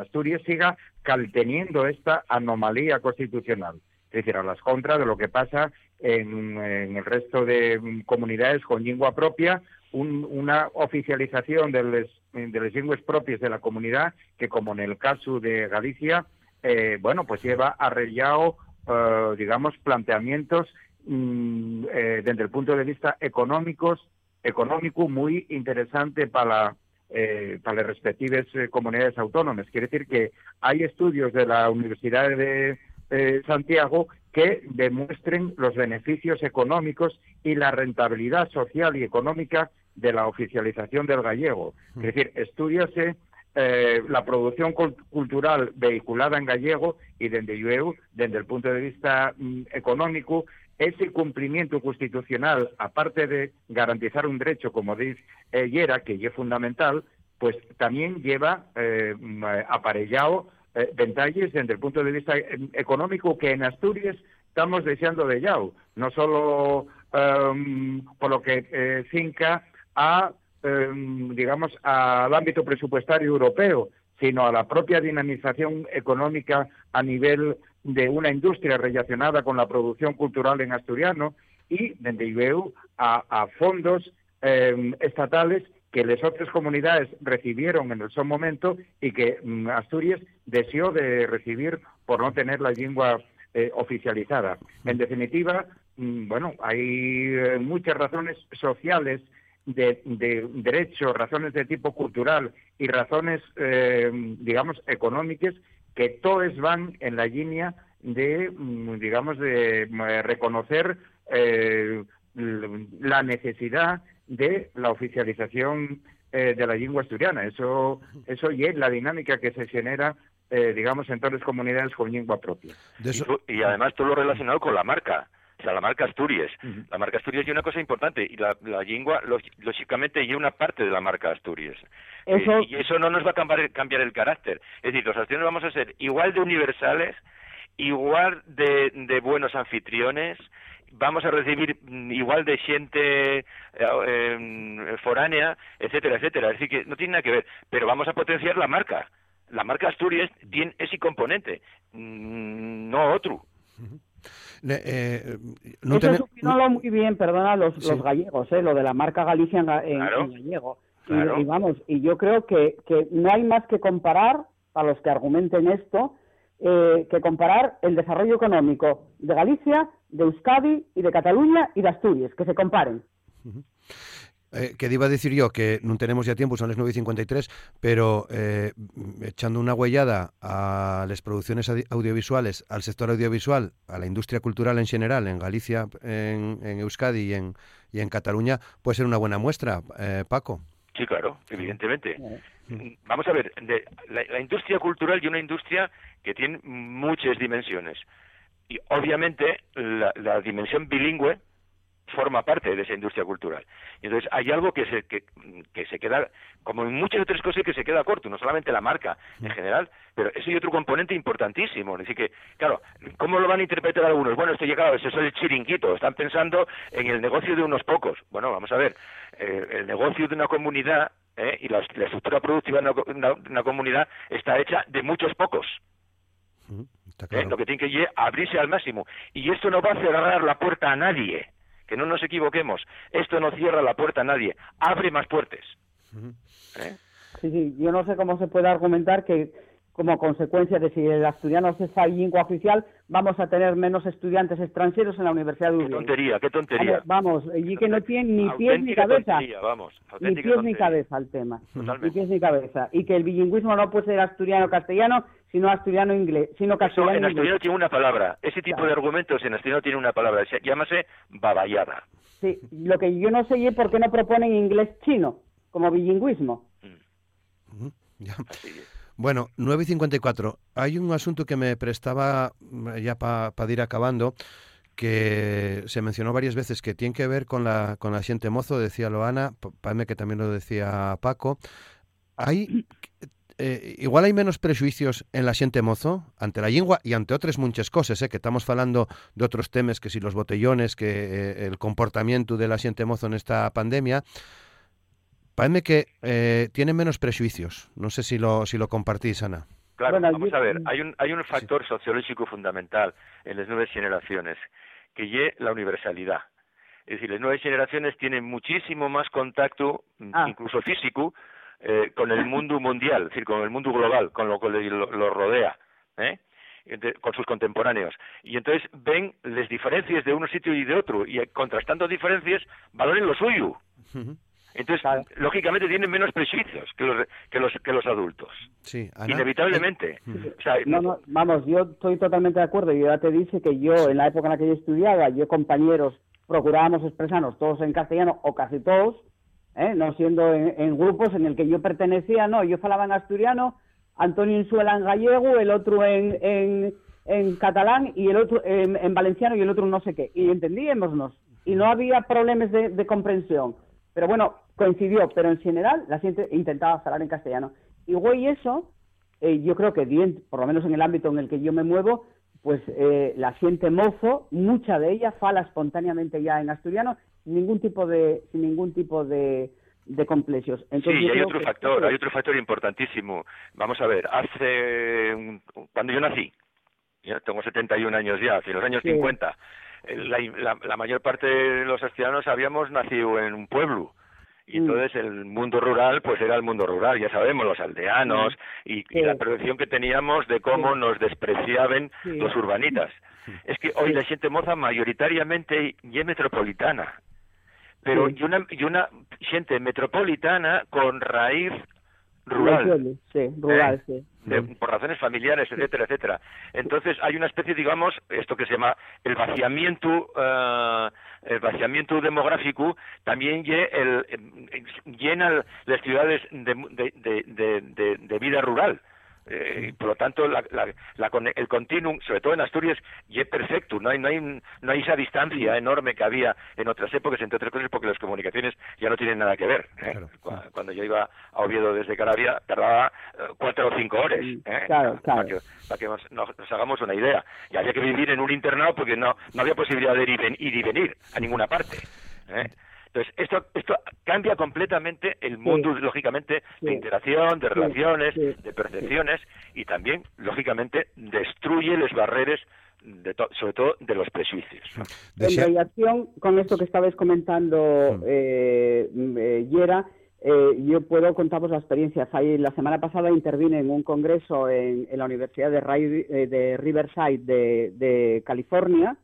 Asturias siga calteniendo esta anomalía constitucional. Es decir, a las contras de lo que pasa en, el resto de comunidades con lengua propia, una oficialización de las lenguas propias de la comunidad, que como en el caso de Galicia, eh, bueno, pues lleva arreglado, eh, digamos, planteamientos mm, desde el punto de vista económicos, económico muy interesante para eh, para las respectivas eh, comunidades autónomas. Quiere decir que hay estudios de la Universidad de Santiago que demuestren los beneficios económicos y la rentabilidad social y económica de la oficialización del gallego. Es decir, estudiase eh, la producción cultural vehiculada en gallego y desde IUEU, desde el punto de vista mm, económico, ese cumplimiento constitucional, aparte de garantizar un derecho, como dice eh, Yera, que es fundamental, pues también lleva eh, mm, aparellado eh, desde el punto de vista económico que en Asturias estamos deseando de ya, no solo em, por lo que eh, finca a, em, digamos, al ámbito presupuestario europeo, sino a la propia dinamización económica a nivel de una industria relacionada con la producción cultural en asturiano y desde IBEU a, fondos em, estatales que las otras comunidades recibieron en el son momento y que mm, Asturias deseó de recibir por no tener la lengua eh, oficializada. En definitiva, mm, bueno, hay eh, muchas razones sociales de, derecho, razones de tipo cultural y razones, eh, digamos, económicas que todas van en la línea de, mm, digamos, de reconocer la necesidad de la oficialización eh, de la lengua asturiana. Eso, eso y es la dinámica que se genera, eh, digamos, en todas las comunidades con lengua propia. Y, además todo lo relacionado con la marca. O sea, la marca Asturias. La marca Asturias es una cosa importante y la, la lengua, lógicamente, es una parte de la marca Asturias. Eh, y eso no nos va a cambiar, cambiar el carácter. Es decir, los asturianos vamos a ser igual de universales, igual de, de buenos anfitriones, vamos a recibir mm, igual de gente eh, foránea, etcétera, etcétera. Es decir, que no tiene nada que ver, pero vamos a potenciar la marca. La marca Asturias tiene ese componente, mm, no otro. Eh, no Eso muy bien, perdona, los, los gallegos, eh, lo de la marca Galicia en, gallego. Y, vamos, y yo creo que, que no hay más que comparar, a los que argumenten esto, eh, que comparar el desarrollo económico de Galicia, de Euskadi y de Cataluña y de Asturias, que se comparen. Eh, que iba a decir yo que no tenemos ya tiempo, son las 9.53, pero eh, echando una huellada a las producciones audiovisuales, al sector audiovisual, a la industria cultural en general, en Galicia, en, Euskadi y en, y en Cataluña, puede ser una buena muestra, eh, Paco. Sí, claro, evidentemente. Vamos a ver, la, industria cultural y una industria que tiene muchas dimensiones. Y obviamente la, dimensión bilingüe forma parte de esa industria cultural. Y entonces hay algo que se, que, se queda, como en muchas otras cosas, que se queda corto, no solamente la marca en general, pero ese hay otro componente importantísimo. Es decir, que, claro, ¿cómo lo van a interpretar algunos? Bueno, esto llega, eso es el chiringuito, están pensando en el negocio de unos pocos. Bueno, vamos a ver, eh, el negocio de una comunidad ¿eh? y la, estructura productiva de una, comunidad está hecha de muchos pocos. ¿Eh? Lo que tiene que abrirse al máximo. Y esto no va a cerrar la puerta a nadie. Que no nos equivoquemos. Esto no cierra la puerta a nadie. Abre más puertas. ¿Eh? Sí, sí. Yo no sé cómo se puede argumentar que como consecuencia de si el asturiano es esa lengua oficial, vamos a tener menos estudiantes extranjeros en la Universidad de Qué tontería, qué tontería. Vamos, y que no tiene ni pies ni cabeza. Vamos, ni pies ni cabeza el tema. Ni pies ni cabeza. Y que el bilingüismo no puede ser asturiano-castellano, sino asturiano-inglés, sino castellano en asturiano tiene una palabra. Ese tipo de argumentos en asturiano tiene una palabra. Se, llámase babayada. Sí, lo que yo no sé es por qué no proponen inglés-chino como bilingüismo. Mm. Ya. Bueno, 9 y 54. Hay un asunto que me prestaba mm, ya para ir acabando, que se mencionó varias veces, que tiene que ver con la, con la siente mozo, decía Loana, para que también lo decía Paco. Hay, eh, igual hay menos prejuicios en la siente mozo ante la lengua y ante otras muchas cosas, eh, que estamos hablando de otros temas, que si los botellones, que eh, el comportamiento de la siente mozo en esta pandemia, Parece que eh, tiene menos prejuicios. No sé si lo, si lo compartís, Ana. Claro, vamos a ver, hay un, hay un factor sociológico fundamental en las nuevas generaciones, que es la universalidad. Es decir, las nuevas generaciones tienen muchísimo más contacto, ah. incluso físico, eh, con el mundo mundial, es decir, con el mundo global, con lo que lo, rodea, ¿eh? con sus contemporáneos. Y entonces ven las diferencias de un sitio y de otro, y contrastando diferencias, valoren lo suyo. Entonces, lógicamente tienen menos prejuicios que los, que los, que los adultos. Sí, Inevitablemente. vamos, yo estoy totalmente de acuerdo. Yo ya te dije que yo, en la época en la que yo estudiaba, yo compañeros procurábamos expresarnos todos en castellano, o casi todos, ¿eh? no siendo en, grupos en el que yo pertenecía, no, yo falaba en asturiano, Antonio Insuela en gallego, el otro en, en, en catalán y el otro en, valenciano y el otro no sé qué. Y entendíamos y no había problemas de comprensión. Pero bueno, coincidió, pero en general la gente intentaba hablar en castellano. Y güey, eso, eh, yo creo que bien, por lo menos en el ámbito en el que yo me muevo, pues eh, la gente mozo, mucha de ella fala espontáneamente ya en asturiano, sin ningún tipo de, sin ningún tipo de, de complejos. sí, y hay otro factor, hay otro factor importantísimo. Vamos a ver, hace cuando yo nací, ya tengo 71 años ya, hace los años 50, la, la, mayor parte de los asturianos habíamos nacido en un pueblo y mm. entonces el mundo rural pues era el mundo rural ya sabemos los aldeanos y, la percepción que teníamos de cómo nos despreciaban los urbanitas. Es que hoy la gente moza mayoritariamente y es metropolitana pero y una y una gente metropolitana con raíz rural. Sí rural ¿Eh? sí. Por razones familiares, etcétera, etcétera. Entonces hay una especie, digamos, esto que se llama el vaciamiento uh, el vaciamiento demográfico también llena las ciudades de vida rural. Eh, por lo tanto, la, el continuum, sobre todo en Asturias, y es perfecto. No hay, no, hay, no hay esa distancia enorme que había en otras épocas, entre otras cosas, porque las comunicaciones ya no tienen nada que ver. ¿eh? Cuando, yo iba a Oviedo desde Canarias, tardaba eh, cuatro o cinco horas. Para que, nos, hagamos una idea. Y había que vivir en un internado porque no, no había posibilidad de ir y, venir a ninguna parte. Entonces, esto, esto cambia completamente el mundo, lógicamente, de interacción, de relaciones, de percepciones y también, lógicamente, destruye las barreras de sobre todo de los prejuicios. En relación con esto que estabais comentando, mm. eh, eh, Yera, eh, yo puedo contaros la experiencia. La semana pasada intervine en un congreso en, la Universidad de, de Riverside de, California,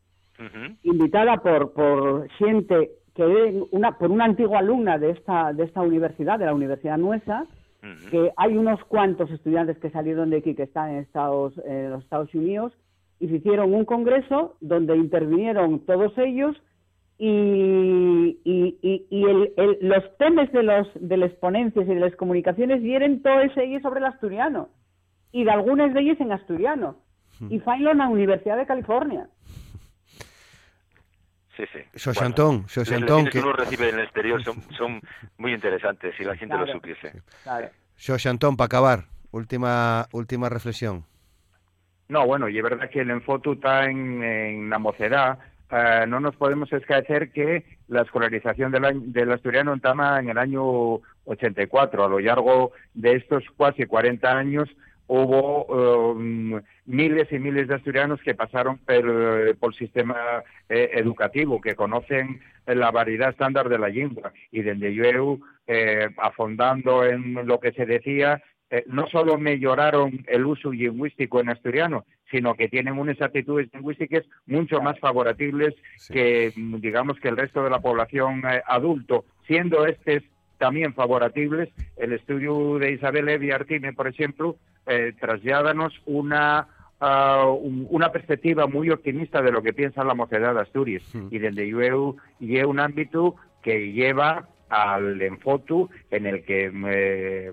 invitada por, por gente que una, por una antigua alumna de esta, de esta universidad, de la Universidad Nuestra, que hay unos cuantos estudiantes que salieron de aquí que están en, Estados, en los Estados Unidos y se hicieron un congreso donde intervinieron todos ellos y, y, y, el, los temas de, los, de las ponencias y de las comunicaciones vienen todos ellos sobre el asturiano y de algunas de ellas en asturiano. Y fue en la Universidad de California. Sí, sí. Sosantón, bueno, que uno recibe en el exterior son, son muy interesantes, si la gente lo supiese. Claro. para acabar, última última reflexión. No, bueno, y es verdad que el enfoto está en, en la mocedad. Eh, no nos podemos escaecer que la escolarización del, del asturiano entama en el año 84. A lo largo de estos casi 40 años hubo um, miles y miles de asturianos que pasaron por, por el sistema eh, educativo, que conocen la variedad estándar de la lengua. Y desde yo, eh, afondando en lo que se decía, eh, no solo mejoraron el uso lingüístico en asturiano, sino que tienen unas actitudes lingüísticas mucho más favorables que, digamos, que el resto de la población adulto, siendo estos también favorables. El estudio de Isabel Evi Artime, por ejemplo, eh, una ah, una perspectiva muy optimista de lo que piensa la mocedad de Asturias hmm. y desde yo y un ámbito que lleva al enfoto en el que eh,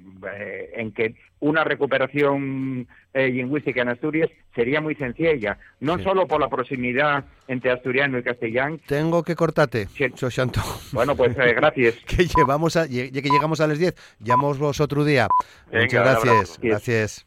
en que una recuperación eh, lingüística en Asturias sería muy sencilla, no solo por la proximidad entre asturiano y castellano. Tengo que cortarte, Bueno, pues eh, gracias. que llevamos a, que llegamos a las 10, llamamos vos otro día. Muchas gracias. Gracias.